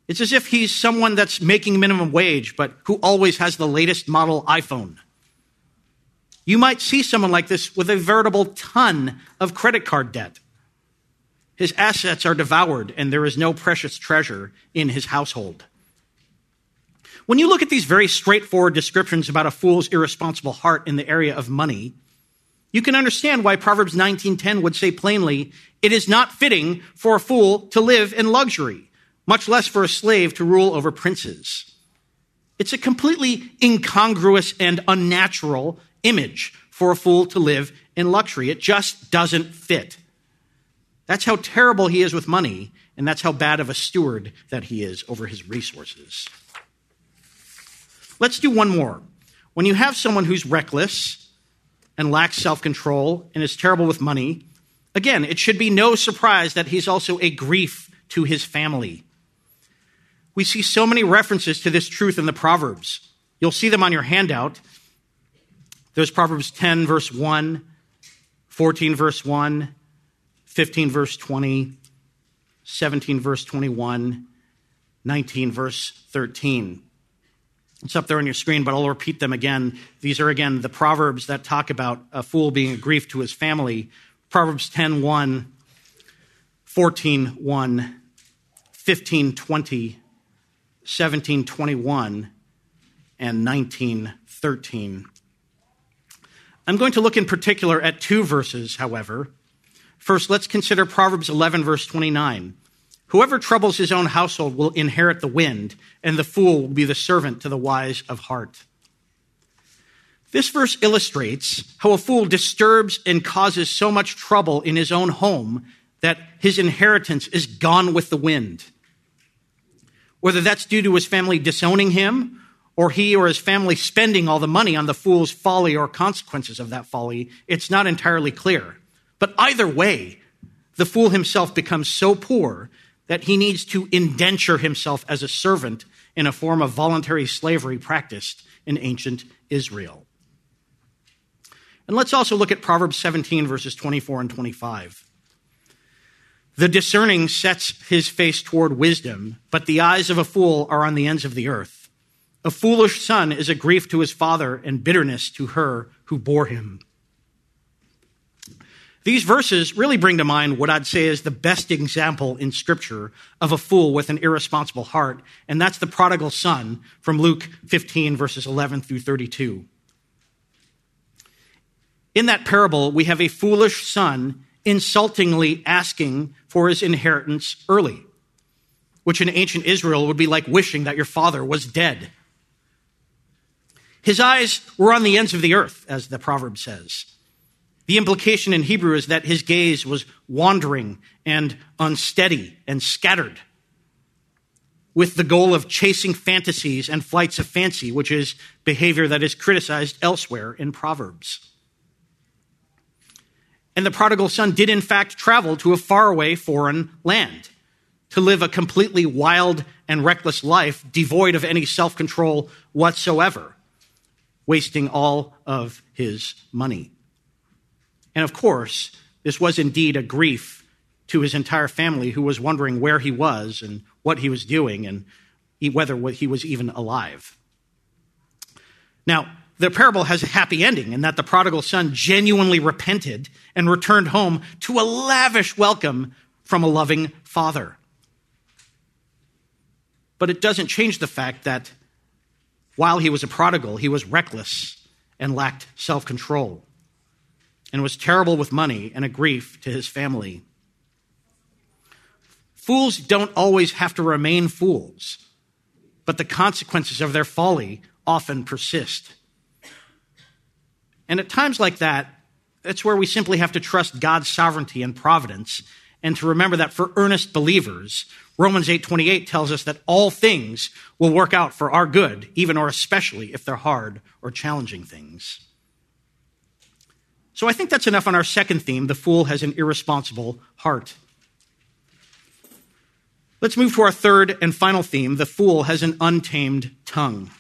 It's as if he's someone that's making minimum wage, but who always has the latest model iPhone. You might see someone like this with a veritable ton of credit card debt. His assets are devoured, and there is no precious treasure in his household. When you look at these very straightforward descriptions about a fool's irresponsible heart in the area of money, you can understand why Proverbs 19:10 would say plainly, "It is not fitting for a fool to live in luxury, much less for a slave to rule over princes." It's a completely incongruous and unnatural image for a fool to live in luxury. It just doesn't fit. That's how terrible he is with money, and that's how bad of a steward that he is over his resources. Let's do one more. When you have someone who's reckless and lacks self control and is terrible with money, again, it should be no surprise that he's also a grief to his family. We see so many references to this truth in the Proverbs. You'll see them on your handout. There's Proverbs 10, verse 1, 14, verse 1, 15, verse 20, 17, verse 21, 19, verse 13. It's up there on your screen, but I'll repeat them again. These are again the proverbs that talk about a fool being a grief to his family. Proverbs 10 1, 14 1, 15 20, 17 21, and 19 13. I'm going to look in particular at two verses, however. First, let's consider Proverbs 11, verse 29. Whoever troubles his own household will inherit the wind, and the fool will be the servant to the wise of heart. This verse illustrates how a fool disturbs and causes so much trouble in his own home that his inheritance is gone with the wind. Whether that's due to his family disowning him or he or his family spending all the money on the fool's folly or consequences of that folly, it's not entirely clear. But either way, the fool himself becomes so poor that he needs to indenture himself as a servant in a form of voluntary slavery practiced in ancient Israel. And let's also look at Proverbs 17, verses 24 and 25. The discerning sets his face toward wisdom, but the eyes of a fool are on the ends of the earth. A foolish son is a grief to his father and bitterness to her who bore him. These verses really bring to mind what I'd say is the best example in Scripture of a fool with an irresponsible heart, and that's the prodigal son from Luke 15, verses 11 through 32. In that parable, we have a foolish son insultingly asking for his inheritance early, which in ancient Israel would be like wishing that your father was dead. His eyes were on the ends of the earth, as the proverb says. The implication in Hebrew is that his gaze was wandering and unsteady and scattered with the goal of chasing fantasies and flights of fancy, which is behavior that is criticized elsewhere in Proverbs. And the prodigal son did, in fact, travel to a faraway foreign land to live a completely wild and reckless life, devoid of any self control whatsoever wasting all of his money. And of course, this was indeed a grief to his entire family who was wondering where he was and what he was doing and whether he was even alive. Now, the parable has a happy ending in that the prodigal son genuinely repented and returned home to a lavish welcome from a loving father. But it doesn't change the fact that while he was a prodigal, he was reckless and lacked self control and was terrible with money and a grief to his family. Fools don't always have to remain fools, but the consequences of their folly often persist. And at times like that, that's where we simply have to trust God's sovereignty and providence and to remember that for earnest believers, Romans 8:28 tells us that all things will work out for our good, even or especially if they're hard or challenging things. So I think that's enough on our second theme, the fool has an irresponsible heart. Let's move to our third and final theme, the fool has an untamed tongue.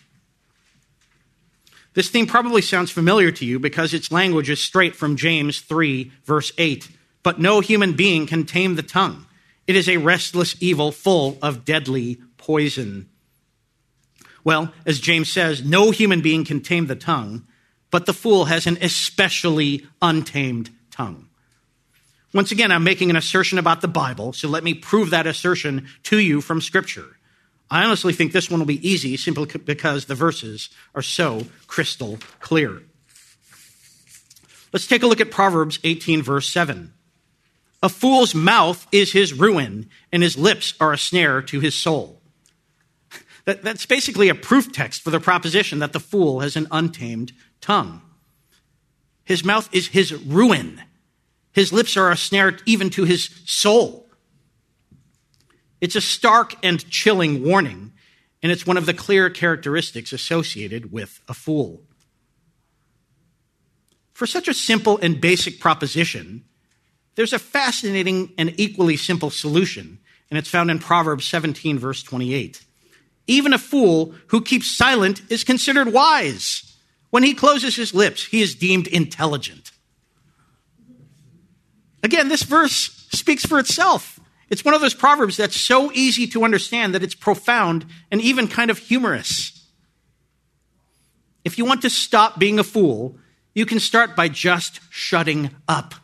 This theme probably sounds familiar to you because its language is straight from James 3, verse 8. But no human being can tame the tongue. It is a restless evil full of deadly poison. Well, as James says, no human being can tame the tongue, but the fool has an especially untamed tongue. Once again, I'm making an assertion about the Bible, so let me prove that assertion to you from Scripture. I honestly think this one will be easy simply because the verses are so crystal clear. Let's take a look at Proverbs 18, verse 7. A fool's mouth is his ruin, and his lips are a snare to his soul. That, that's basically a proof text for the proposition that the fool has an untamed tongue. His mouth is his ruin. His lips are a snare even to his soul. It's a stark and chilling warning, and it's one of the clear characteristics associated with a fool. For such a simple and basic proposition, there's a fascinating and equally simple solution, and it's found in Proverbs 17, verse 28. Even a fool who keeps silent is considered wise. When he closes his lips, he is deemed intelligent. Again, this verse speaks for itself. It's one of those proverbs that's so easy to understand that it's profound and even kind of humorous. If you want to stop being a fool, you can start by just shutting up.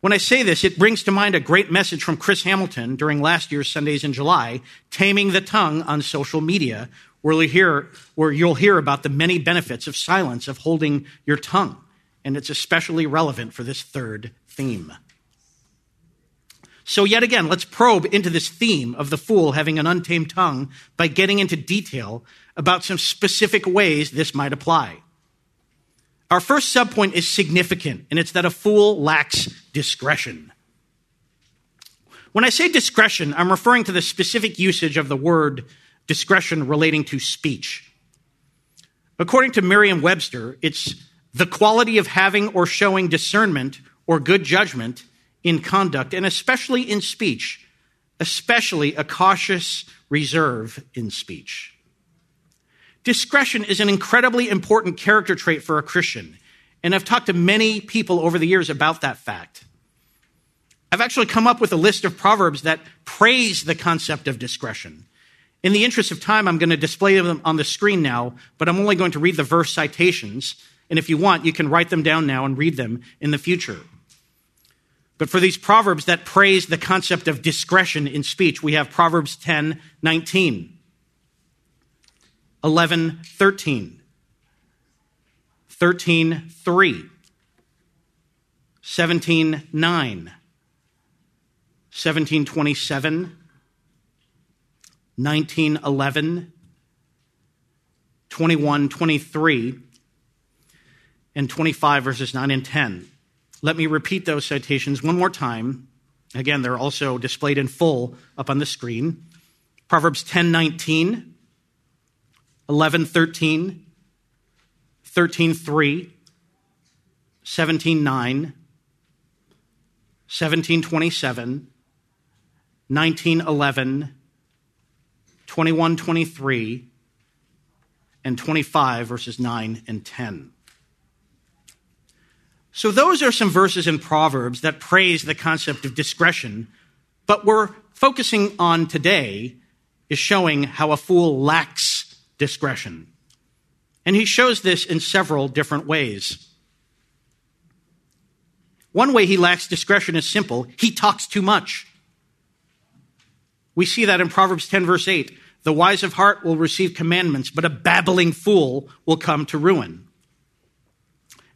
When I say this, it brings to mind a great message from Chris Hamilton during last year's Sundays in July, Taming the Tongue on social media, where, you hear, where you'll hear about the many benefits of silence, of holding your tongue. And it's especially relevant for this third theme. So, yet again, let's probe into this theme of the fool having an untamed tongue by getting into detail about some specific ways this might apply. Our first subpoint is significant, and it's that a fool lacks discretion. When I say discretion, I'm referring to the specific usage of the word discretion relating to speech. According to Merriam Webster, it's the quality of having or showing discernment or good judgment in conduct, and especially in speech, especially a cautious reserve in speech. Discretion is an incredibly important character trait for a Christian, and I've talked to many people over the years about that fact. I've actually come up with a list of proverbs that praise the concept of discretion. In the interest of time, I'm going to display them on the screen now, but I'm only going to read the verse citations. And if you want, you can write them down now and read them in the future. But for these proverbs that praise the concept of discretion in speech, we have Proverbs 10 19, 11 13, 13 3, 17 9, 17 27, 19 11, 21 23, and 25 verses 9 and 10. Let me repeat those citations one more time. Again, they're also displayed in full up on the screen. Proverbs 10 19, 11 13, 13 3, 17 9, 17 27, 19 11, 21 23, and 25 verses 9 and 10. So, those are some verses in Proverbs that praise the concept of discretion, but we're focusing on today is showing how a fool lacks discretion. And he shows this in several different ways. One way he lacks discretion is simple he talks too much. We see that in Proverbs 10, verse 8. The wise of heart will receive commandments, but a babbling fool will come to ruin.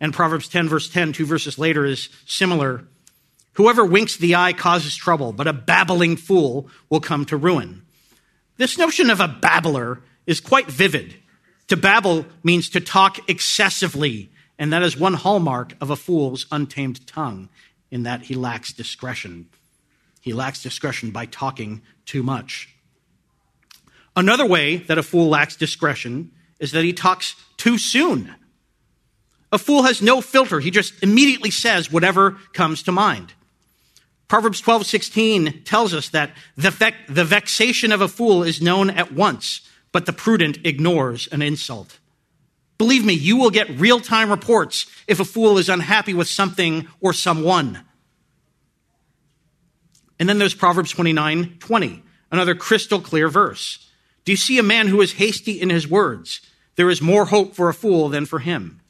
And Proverbs 10, verse 10, two verses later, is similar. Whoever winks the eye causes trouble, but a babbling fool will come to ruin. This notion of a babbler is quite vivid. To babble means to talk excessively, and that is one hallmark of a fool's untamed tongue, in that he lacks discretion. He lacks discretion by talking too much. Another way that a fool lacks discretion is that he talks too soon. A fool has no filter. He just immediately says whatever comes to mind. Proverbs 12, 16 tells us that the, the vexation of a fool is known at once, but the prudent ignores an insult. Believe me, you will get real time reports if a fool is unhappy with something or someone. And then there's Proverbs 29 20, another crystal clear verse. Do you see a man who is hasty in his words? There is more hope for a fool than for him.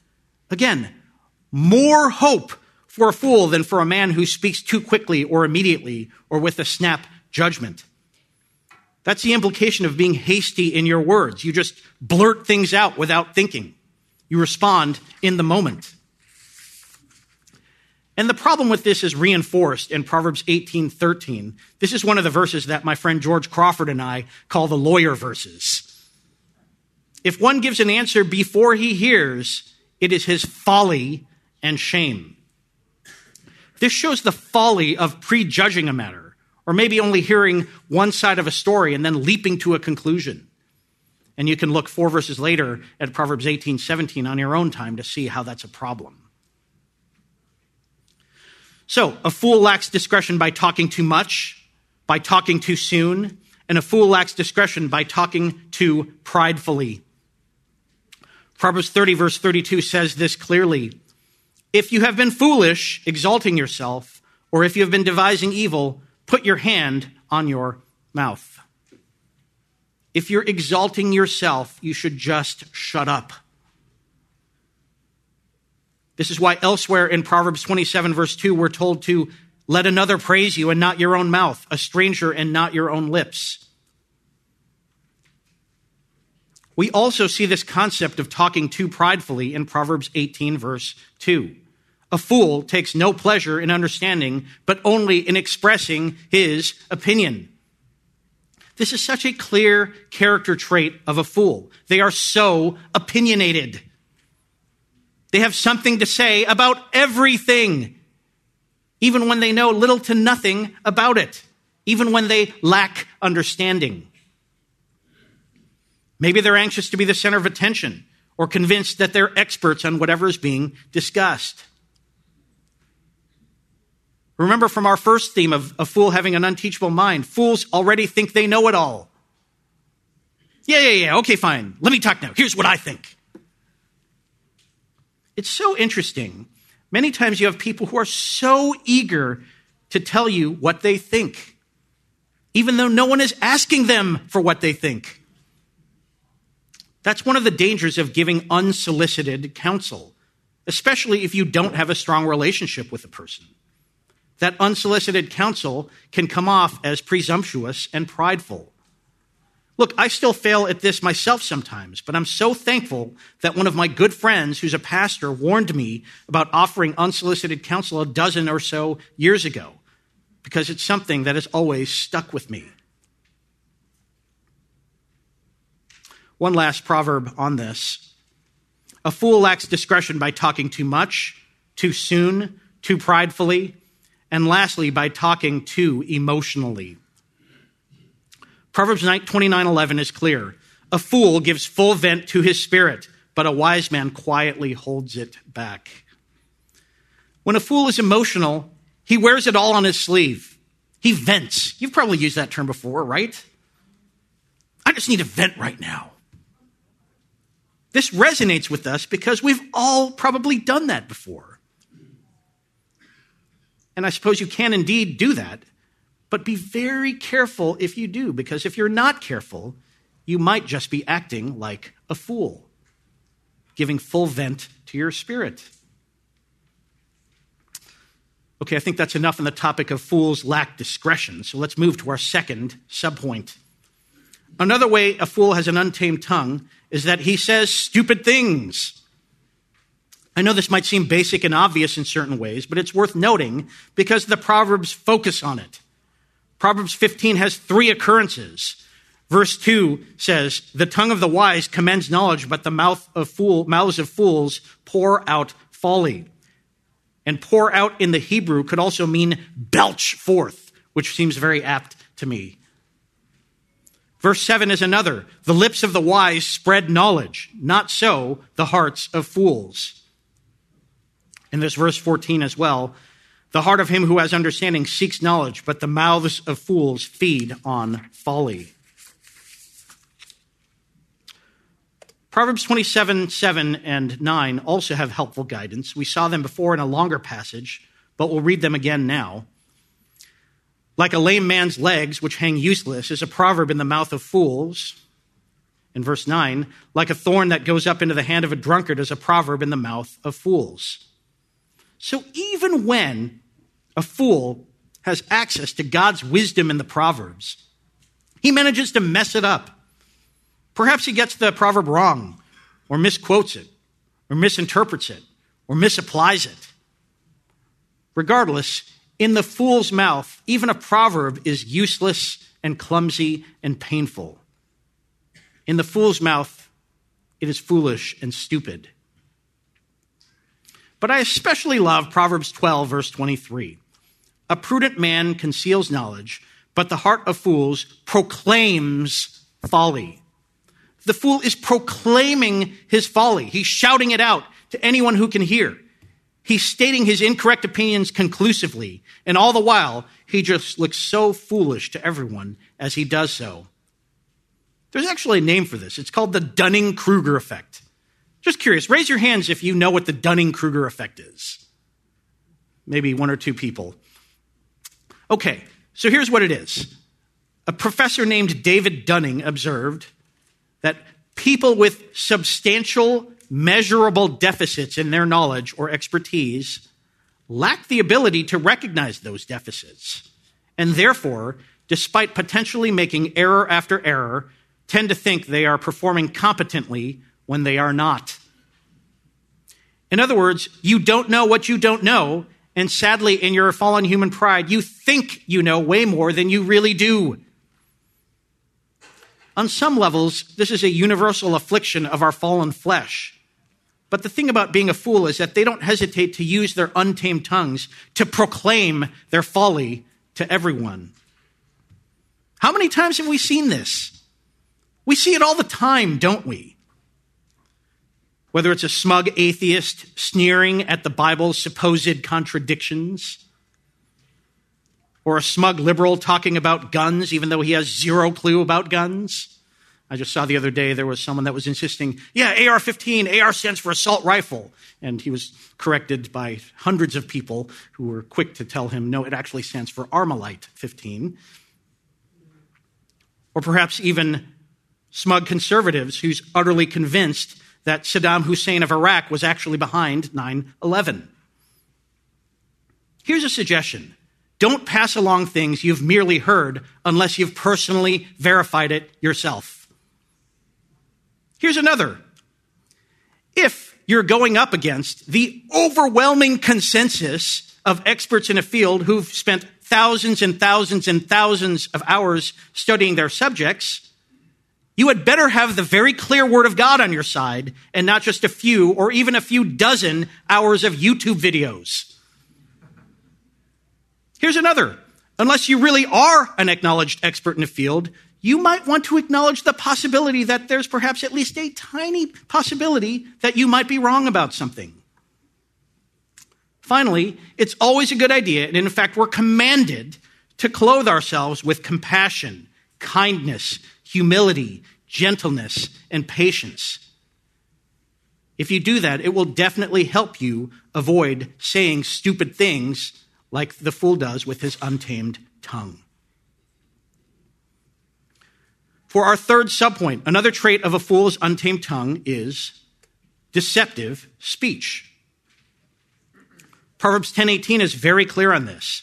Again, more hope for a fool than for a man who speaks too quickly or immediately or with a snap judgment. That's the implication of being hasty in your words. You just blurt things out without thinking. You respond in the moment. And the problem with this is reinforced in Proverbs 18:13. This is one of the verses that my friend George Crawford and I call the lawyer verses. If one gives an answer before he hears, it is his folly and shame. This shows the folly of prejudging a matter, or maybe only hearing one side of a story and then leaping to a conclusion. And you can look four verses later at Proverbs 18, 17 on your own time to see how that's a problem. So, a fool lacks discretion by talking too much, by talking too soon, and a fool lacks discretion by talking too pridefully. Proverbs 30, verse 32 says this clearly If you have been foolish, exalting yourself, or if you have been devising evil, put your hand on your mouth. If you're exalting yourself, you should just shut up. This is why elsewhere in Proverbs 27, verse 2, we're told to let another praise you and not your own mouth, a stranger and not your own lips. We also see this concept of talking too pridefully in Proverbs 18, verse 2. A fool takes no pleasure in understanding, but only in expressing his opinion. This is such a clear character trait of a fool. They are so opinionated. They have something to say about everything, even when they know little to nothing about it, even when they lack understanding. Maybe they're anxious to be the center of attention or convinced that they're experts on whatever is being discussed. Remember from our first theme of a fool having an unteachable mind, fools already think they know it all. Yeah, yeah, yeah, okay, fine. Let me talk now. Here's what I think. It's so interesting. Many times you have people who are so eager to tell you what they think, even though no one is asking them for what they think. That's one of the dangers of giving unsolicited counsel, especially if you don't have a strong relationship with a person that unsolicited counsel can come off as presumptuous and prideful. Look, I still fail at this myself sometimes, but I'm so thankful that one of my good friends, who's a pastor, warned me about offering unsolicited counsel a dozen or so years ago, because it's something that has always stuck with me. One last proverb on this A fool lacks discretion by talking too much, too soon, too pridefully, and lastly, by talking too emotionally. Proverbs 29:11 is clear. A fool gives full vent to his spirit, but a wise man quietly holds it back. When a fool is emotional, he wears it all on his sleeve. He vents. You've probably used that term before, right? I just need to vent right now. This resonates with us because we've all probably done that before. And I suppose you can indeed do that, but be very careful if you do, because if you're not careful, you might just be acting like a fool, giving full vent to your spirit. Okay, I think that's enough on the topic of fools lack discretion. So let's move to our second subpoint. Another way a fool has an untamed tongue is that he says stupid things. I know this might seem basic and obvious in certain ways, but it's worth noting because the Proverbs focus on it. Proverbs 15 has three occurrences. Verse 2 says, The tongue of the wise commends knowledge, but the mouth of fool, mouths of fools pour out folly. And pour out in the Hebrew could also mean belch forth, which seems very apt to me. Verse 7 is another. The lips of the wise spread knowledge, not so the hearts of fools in this verse 14 as well. The heart of him who has understanding seeks knowledge, but the mouths of fools feed on folly. Proverbs 27, 7, and 9 also have helpful guidance. We saw them before in a longer passage, but we'll read them again now. Like a lame man's legs, which hang useless, is a proverb in the mouth of fools. In verse 9, like a thorn that goes up into the hand of a drunkard is a proverb in the mouth of fools. So even when a fool has access to God's wisdom in the Proverbs, he manages to mess it up. Perhaps he gets the proverb wrong, or misquotes it, or misinterprets it, or misapplies it. Regardless, in the fool's mouth, even a proverb is useless and clumsy and painful. In the fool's mouth, it is foolish and stupid. But I especially love Proverbs 12, verse 23. A prudent man conceals knowledge, but the heart of fools proclaims folly. The fool is proclaiming his folly. He's shouting it out to anyone who can hear. He's stating his incorrect opinions conclusively, and all the while, he just looks so foolish to everyone as he does so. There's actually a name for this. It's called the Dunning Kruger effect. Just curious, raise your hands if you know what the Dunning Kruger effect is. Maybe one or two people. Okay, so here's what it is. A professor named David Dunning observed that people with substantial measurable deficits in their knowledge or expertise lack the ability to recognize those deficits. And therefore, despite potentially making error after error, tend to think they are performing competently when they are not. In other words, you don't know what you don't know, and sadly, in your fallen human pride, you think you know way more than you really do. On some levels, this is a universal affliction of our fallen flesh. But the thing about being a fool is that they don't hesitate to use their untamed tongues to proclaim their folly to everyone. How many times have we seen this? We see it all the time, don't we? Whether it's a smug atheist sneering at the Bible's supposed contradictions, or a smug liberal talking about guns even though he has zero clue about guns I just saw the other day there was someone that was insisting, yeah, AR 15, AR stands for assault rifle. And he was corrected by hundreds of people who were quick to tell him, no, it actually stands for Armalite 15. Or perhaps even smug conservatives who's utterly convinced that Saddam Hussein of Iraq was actually behind 9 11. Here's a suggestion don't pass along things you've merely heard unless you've personally verified it yourself. Here's another. If you're going up against the overwhelming consensus of experts in a field who've spent thousands and thousands and thousands of hours studying their subjects, you had better have the very clear word of God on your side and not just a few or even a few dozen hours of YouTube videos. Here's another. Unless you really are an acknowledged expert in a field, you might want to acknowledge the possibility that there's perhaps at least a tiny possibility that you might be wrong about something. Finally, it's always a good idea, and in fact, we're commanded to clothe ourselves with compassion, kindness, humility, gentleness, and patience. If you do that, it will definitely help you avoid saying stupid things like the fool does with his untamed tongue. For our third subpoint, another trait of a fool's untamed tongue is deceptive speech. Proverbs 10:18 is very clear on this.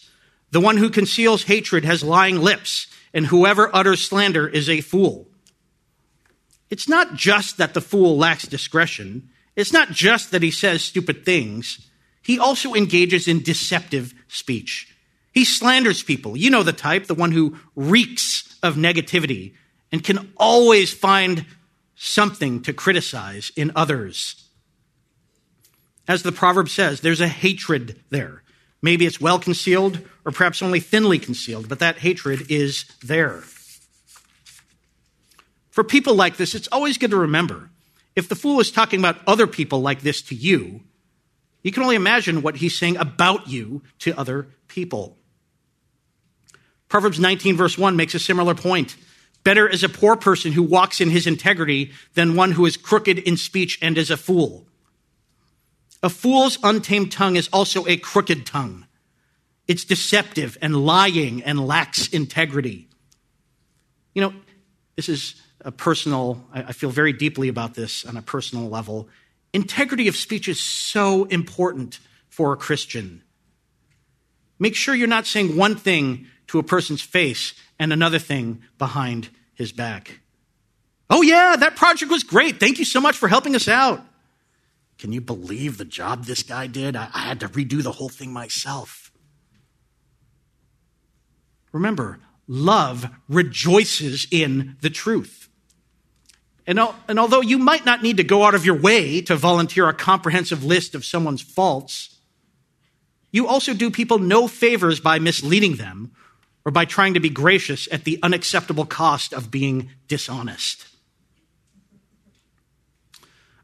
The one who conceals hatred has lying lips, and whoever utters slander is a fool. It's not just that the fool lacks discretion. It's not just that he says stupid things. He also engages in deceptive speech. He slanders people. You know the type, the one who reeks of negativity, and can always find something to criticize in others. As the proverb says, there's a hatred there. Maybe it's well concealed or perhaps only thinly concealed, but that hatred is there. For people like this, it's always good to remember if the fool is talking about other people like this to you, you can only imagine what he's saying about you to other people. Proverbs 19, verse 1 makes a similar point. Better is a poor person who walks in his integrity than one who is crooked in speech and is a fool. A fool's untamed tongue is also a crooked tongue. It's deceptive and lying and lacks integrity. You know, this is a personal, I feel very deeply about this on a personal level. Integrity of speech is so important for a Christian. Make sure you're not saying one thing to a person's face and another thing behind his back. Oh, yeah, that project was great. Thank you so much for helping us out. Can you believe the job this guy did? I, I had to redo the whole thing myself. Remember, love rejoices in the truth. And, and although you might not need to go out of your way to volunteer a comprehensive list of someone's faults, you also do people no favors by misleading them or by trying to be gracious at the unacceptable cost of being dishonest.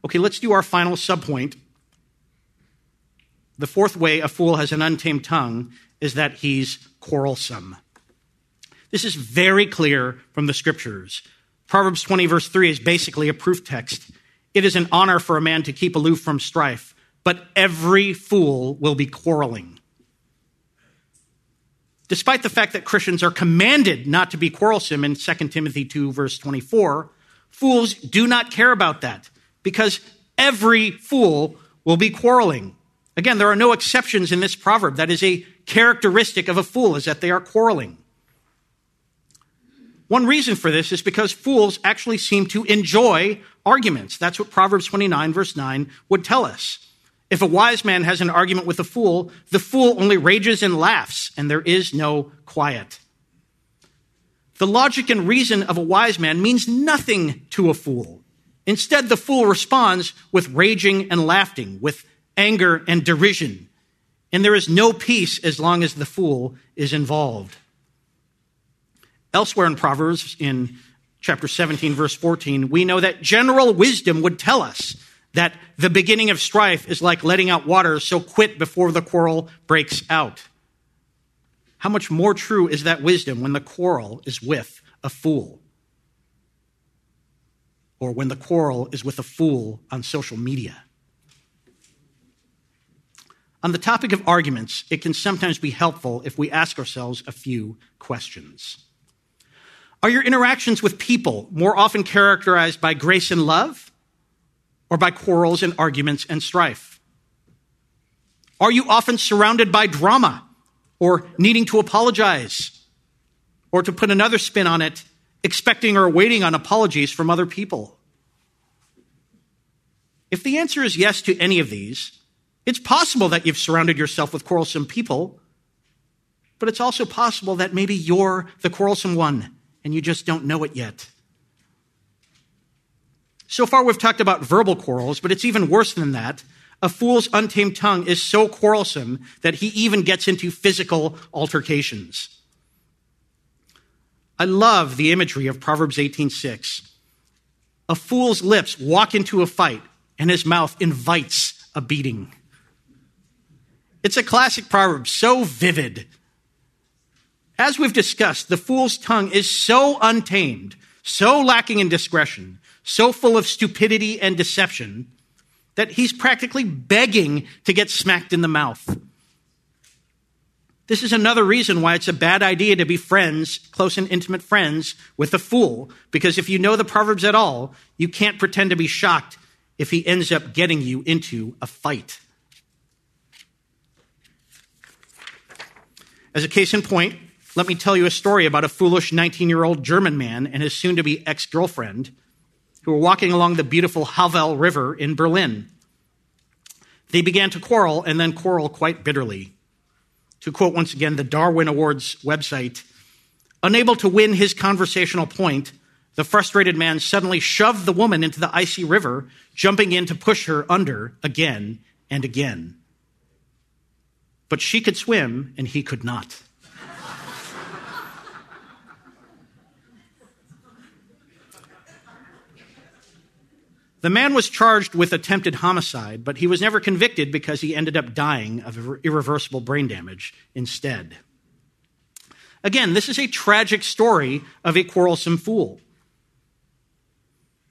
Okay, let's do our final subpoint. The fourth way a fool has an untamed tongue is that he's quarrelsome. This is very clear from the scriptures. Proverbs 20, verse 3 is basically a proof text. It is an honor for a man to keep aloof from strife, but every fool will be quarreling. Despite the fact that Christians are commanded not to be quarrelsome in 2 Timothy 2, verse 24, fools do not care about that because every fool will be quarreling. Again, there are no exceptions in this proverb. That is a characteristic of a fool, is that they are quarreling. One reason for this is because fools actually seem to enjoy arguments. That's what Proverbs 29, verse 9 would tell us. If a wise man has an argument with a fool, the fool only rages and laughs, and there is no quiet. The logic and reason of a wise man means nothing to a fool. Instead, the fool responds with raging and laughing, with anger and derision. And there is no peace as long as the fool is involved. Elsewhere in Proverbs, in chapter 17, verse 14, we know that general wisdom would tell us that the beginning of strife is like letting out water, so quit before the quarrel breaks out. How much more true is that wisdom when the quarrel is with a fool? Or when the quarrel is with a fool on social media? On the topic of arguments, it can sometimes be helpful if we ask ourselves a few questions. Are your interactions with people more often characterized by grace and love? or by quarrels and arguments and strife? Are you often surrounded by drama or needing to apologize? Or to put another spin on it, expecting or waiting on apologies from other people? If the answer is yes to any of these, it's possible that you've surrounded yourself with quarrelsome people, but it's also possible that maybe you're the quarrelsome one and you just don't know it yet. So far, we've talked about verbal quarrels, but it's even worse than that. A fool's untamed tongue is so quarrelsome that he even gets into physical altercations. I love the imagery of Proverbs 18:6. A fool's lips walk into a fight, and his mouth invites a beating. It's a classic proverb, so vivid. As we've discussed, the fool's tongue is so untamed, so lacking in discretion, so full of stupidity and deception that he's practically begging to get smacked in the mouth. This is another reason why it's a bad idea to be friends, close and intimate friends, with a fool, because if you know the Proverbs at all, you can't pretend to be shocked if he ends up getting you into a fight. As a case in point, let me tell you a story about a foolish 19 year old German man and his soon to be ex girlfriend who were walking along the beautiful Havel River in Berlin. They began to quarrel and then quarrel quite bitterly. To quote once again the Darwin Awards website, unable to win his conversational point, the frustrated man suddenly shoved the woman into the icy river, jumping in to push her under again and again. But she could swim and he could not. The man was charged with attempted homicide, but he was never convicted because he ended up dying of irreversible brain damage instead. Again, this is a tragic story of a quarrelsome fool.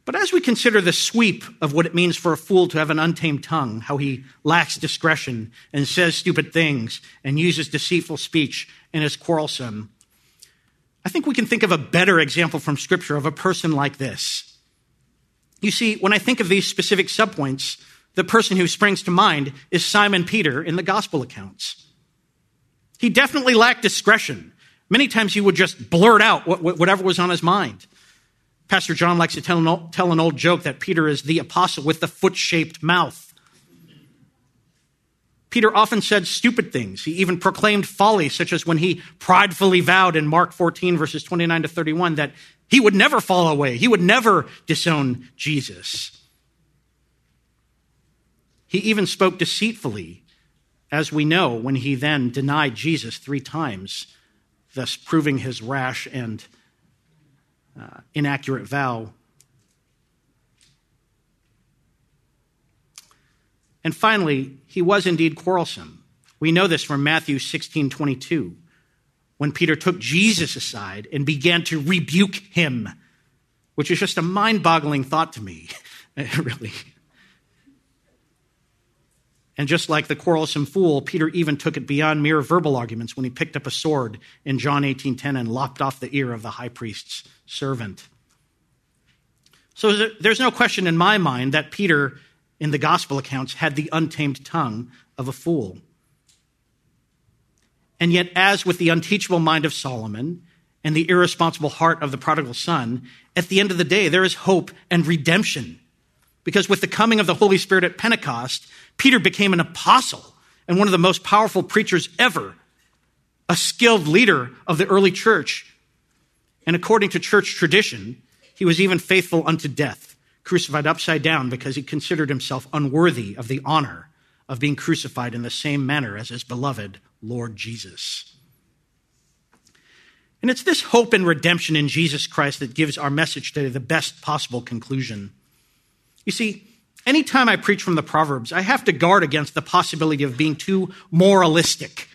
But as we consider the sweep of what it means for a fool to have an untamed tongue, how he lacks discretion and says stupid things and uses deceitful speech and is quarrelsome, I think we can think of a better example from Scripture of a person like this. You see, when I think of these specific subpoints, the person who springs to mind is Simon Peter in the gospel accounts. He definitely lacked discretion. Many times he would just blurt out whatever was on his mind. Pastor John likes to tell an, old, tell an old joke that Peter is the apostle with the foot shaped mouth. Peter often said stupid things. He even proclaimed folly, such as when he pridefully vowed in Mark 14, verses 29 to 31, that he would never fall away, he would never disown Jesus. He even spoke deceitfully, as we know, when he then denied Jesus three times, thus proving his rash and uh, inaccurate vow. And finally, he was indeed quarrelsome. We know this from Matthew 16 22, when Peter took Jesus aside and began to rebuke him, which is just a mind boggling thought to me, really. And just like the quarrelsome fool, Peter even took it beyond mere verbal arguments when he picked up a sword in John 18:10 and lopped off the ear of the high priest's servant. So there's no question in my mind that Peter in the gospel accounts had the untamed tongue of a fool. And yet as with the unteachable mind of Solomon and the irresponsible heart of the prodigal son, at the end of the day there is hope and redemption because with the coming of the Holy Spirit at Pentecost, Peter became an apostle and one of the most powerful preachers ever, a skilled leader of the early church. And according to church tradition, he was even faithful unto death, crucified upside down because he considered himself unworthy of the honor of being crucified in the same manner as his beloved Lord Jesus. And it's this hope and redemption in Jesus Christ that gives our message today the best possible conclusion. You see, anytime I preach from the Proverbs, I have to guard against the possibility of being too moralistic,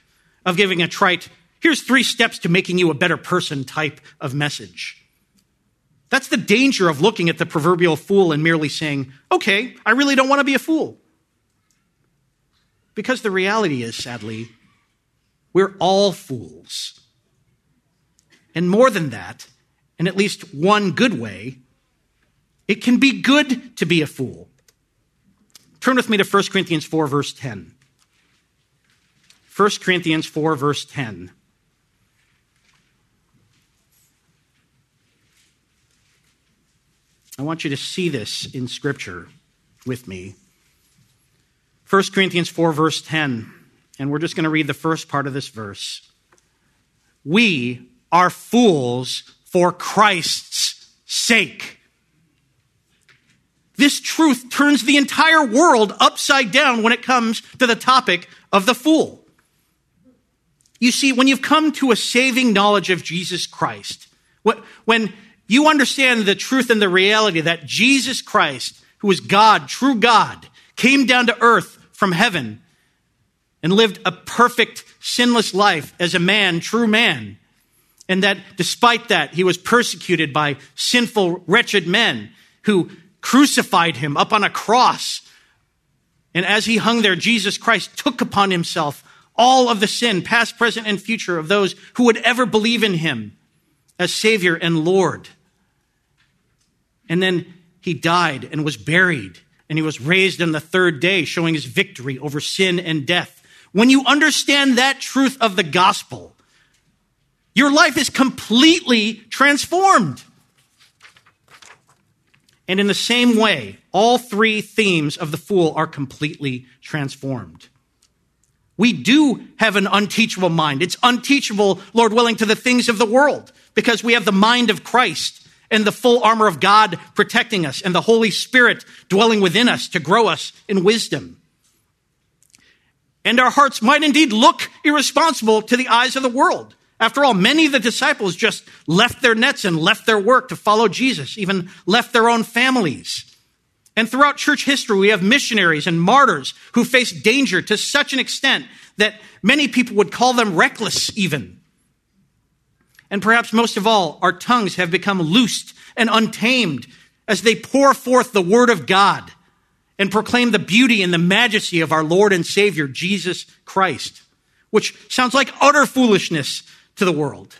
of giving a trite, here's three steps to making you a better person type of message. That's the danger of looking at the proverbial fool and merely saying, okay, I really don't want to be a fool. Because the reality is, sadly, we're all fools. And more than that, in at least one good way, it can be good to be a fool. Turn with me to 1 Corinthians 4, verse 10. 1 Corinthians 4, verse 10. I want you to see this in Scripture with me. 1 Corinthians 4, verse 10, and we're just going to read the first part of this verse. We are fools for Christ's sake. This truth turns the entire world upside down when it comes to the topic of the fool. You see, when you've come to a saving knowledge of Jesus Christ, when you understand the truth and the reality that Jesus Christ, who is God, true God, came down to earth from heaven and lived a perfect, sinless life as a man, true man, and that despite that, he was persecuted by sinful, wretched men who crucified him up on a cross. And as he hung there, Jesus Christ took upon himself all of the sin, past, present, and future, of those who would ever believe in him as Savior and Lord. And then he died and was buried, and he was raised on the third day, showing his victory over sin and death. When you understand that truth of the gospel, your life is completely transformed. And in the same way, all three themes of the fool are completely transformed. We do have an unteachable mind. It's unteachable, Lord willing, to the things of the world because we have the mind of Christ and the full armor of God protecting us and the Holy Spirit dwelling within us to grow us in wisdom. And our hearts might indeed look irresponsible to the eyes of the world. After all, many of the disciples just left their nets and left their work to follow Jesus, even left their own families. And throughout church history, we have missionaries and martyrs who faced danger to such an extent that many people would call them reckless, even. And perhaps most of all, our tongues have become loosed and untamed as they pour forth the word of God and proclaim the beauty and the majesty of our Lord and Savior, Jesus Christ, which sounds like utter foolishness to the world.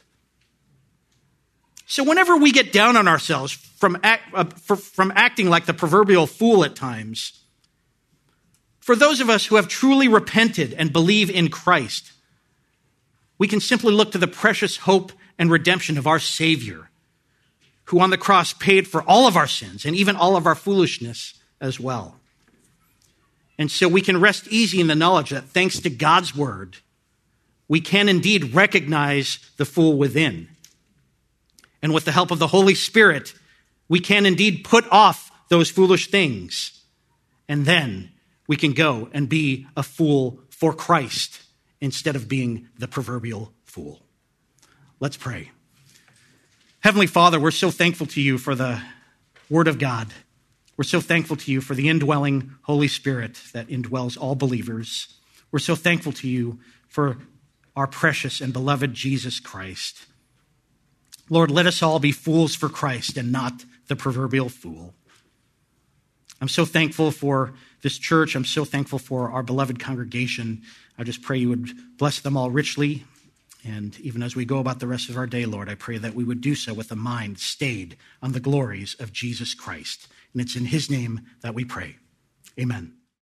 So whenever we get down on ourselves from, act, uh, for, from acting like the proverbial fool at times, for those of us who have truly repented and believe in Christ, we can simply look to the precious hope and redemption of our Savior, who on the cross paid for all of our sins and even all of our foolishness as well. And so we can rest easy in the knowledge that thanks to God's word, we can indeed recognize the fool within. And with the help of the Holy Spirit, we can indeed put off those foolish things. And then we can go and be a fool for Christ instead of being the proverbial fool. Let's pray. Heavenly Father, we're so thankful to you for the Word of God. We're so thankful to you for the indwelling Holy Spirit that indwells all believers. We're so thankful to you for our precious and beloved Jesus Christ. Lord, let us all be fools for Christ and not the proverbial fool. I'm so thankful for this church. I'm so thankful for our beloved congregation. I just pray you would bless them all richly. And even as we go about the rest of our day, Lord, I pray that we would do so with a mind stayed on the glories of Jesus Christ. And it's in his name that we pray. Amen.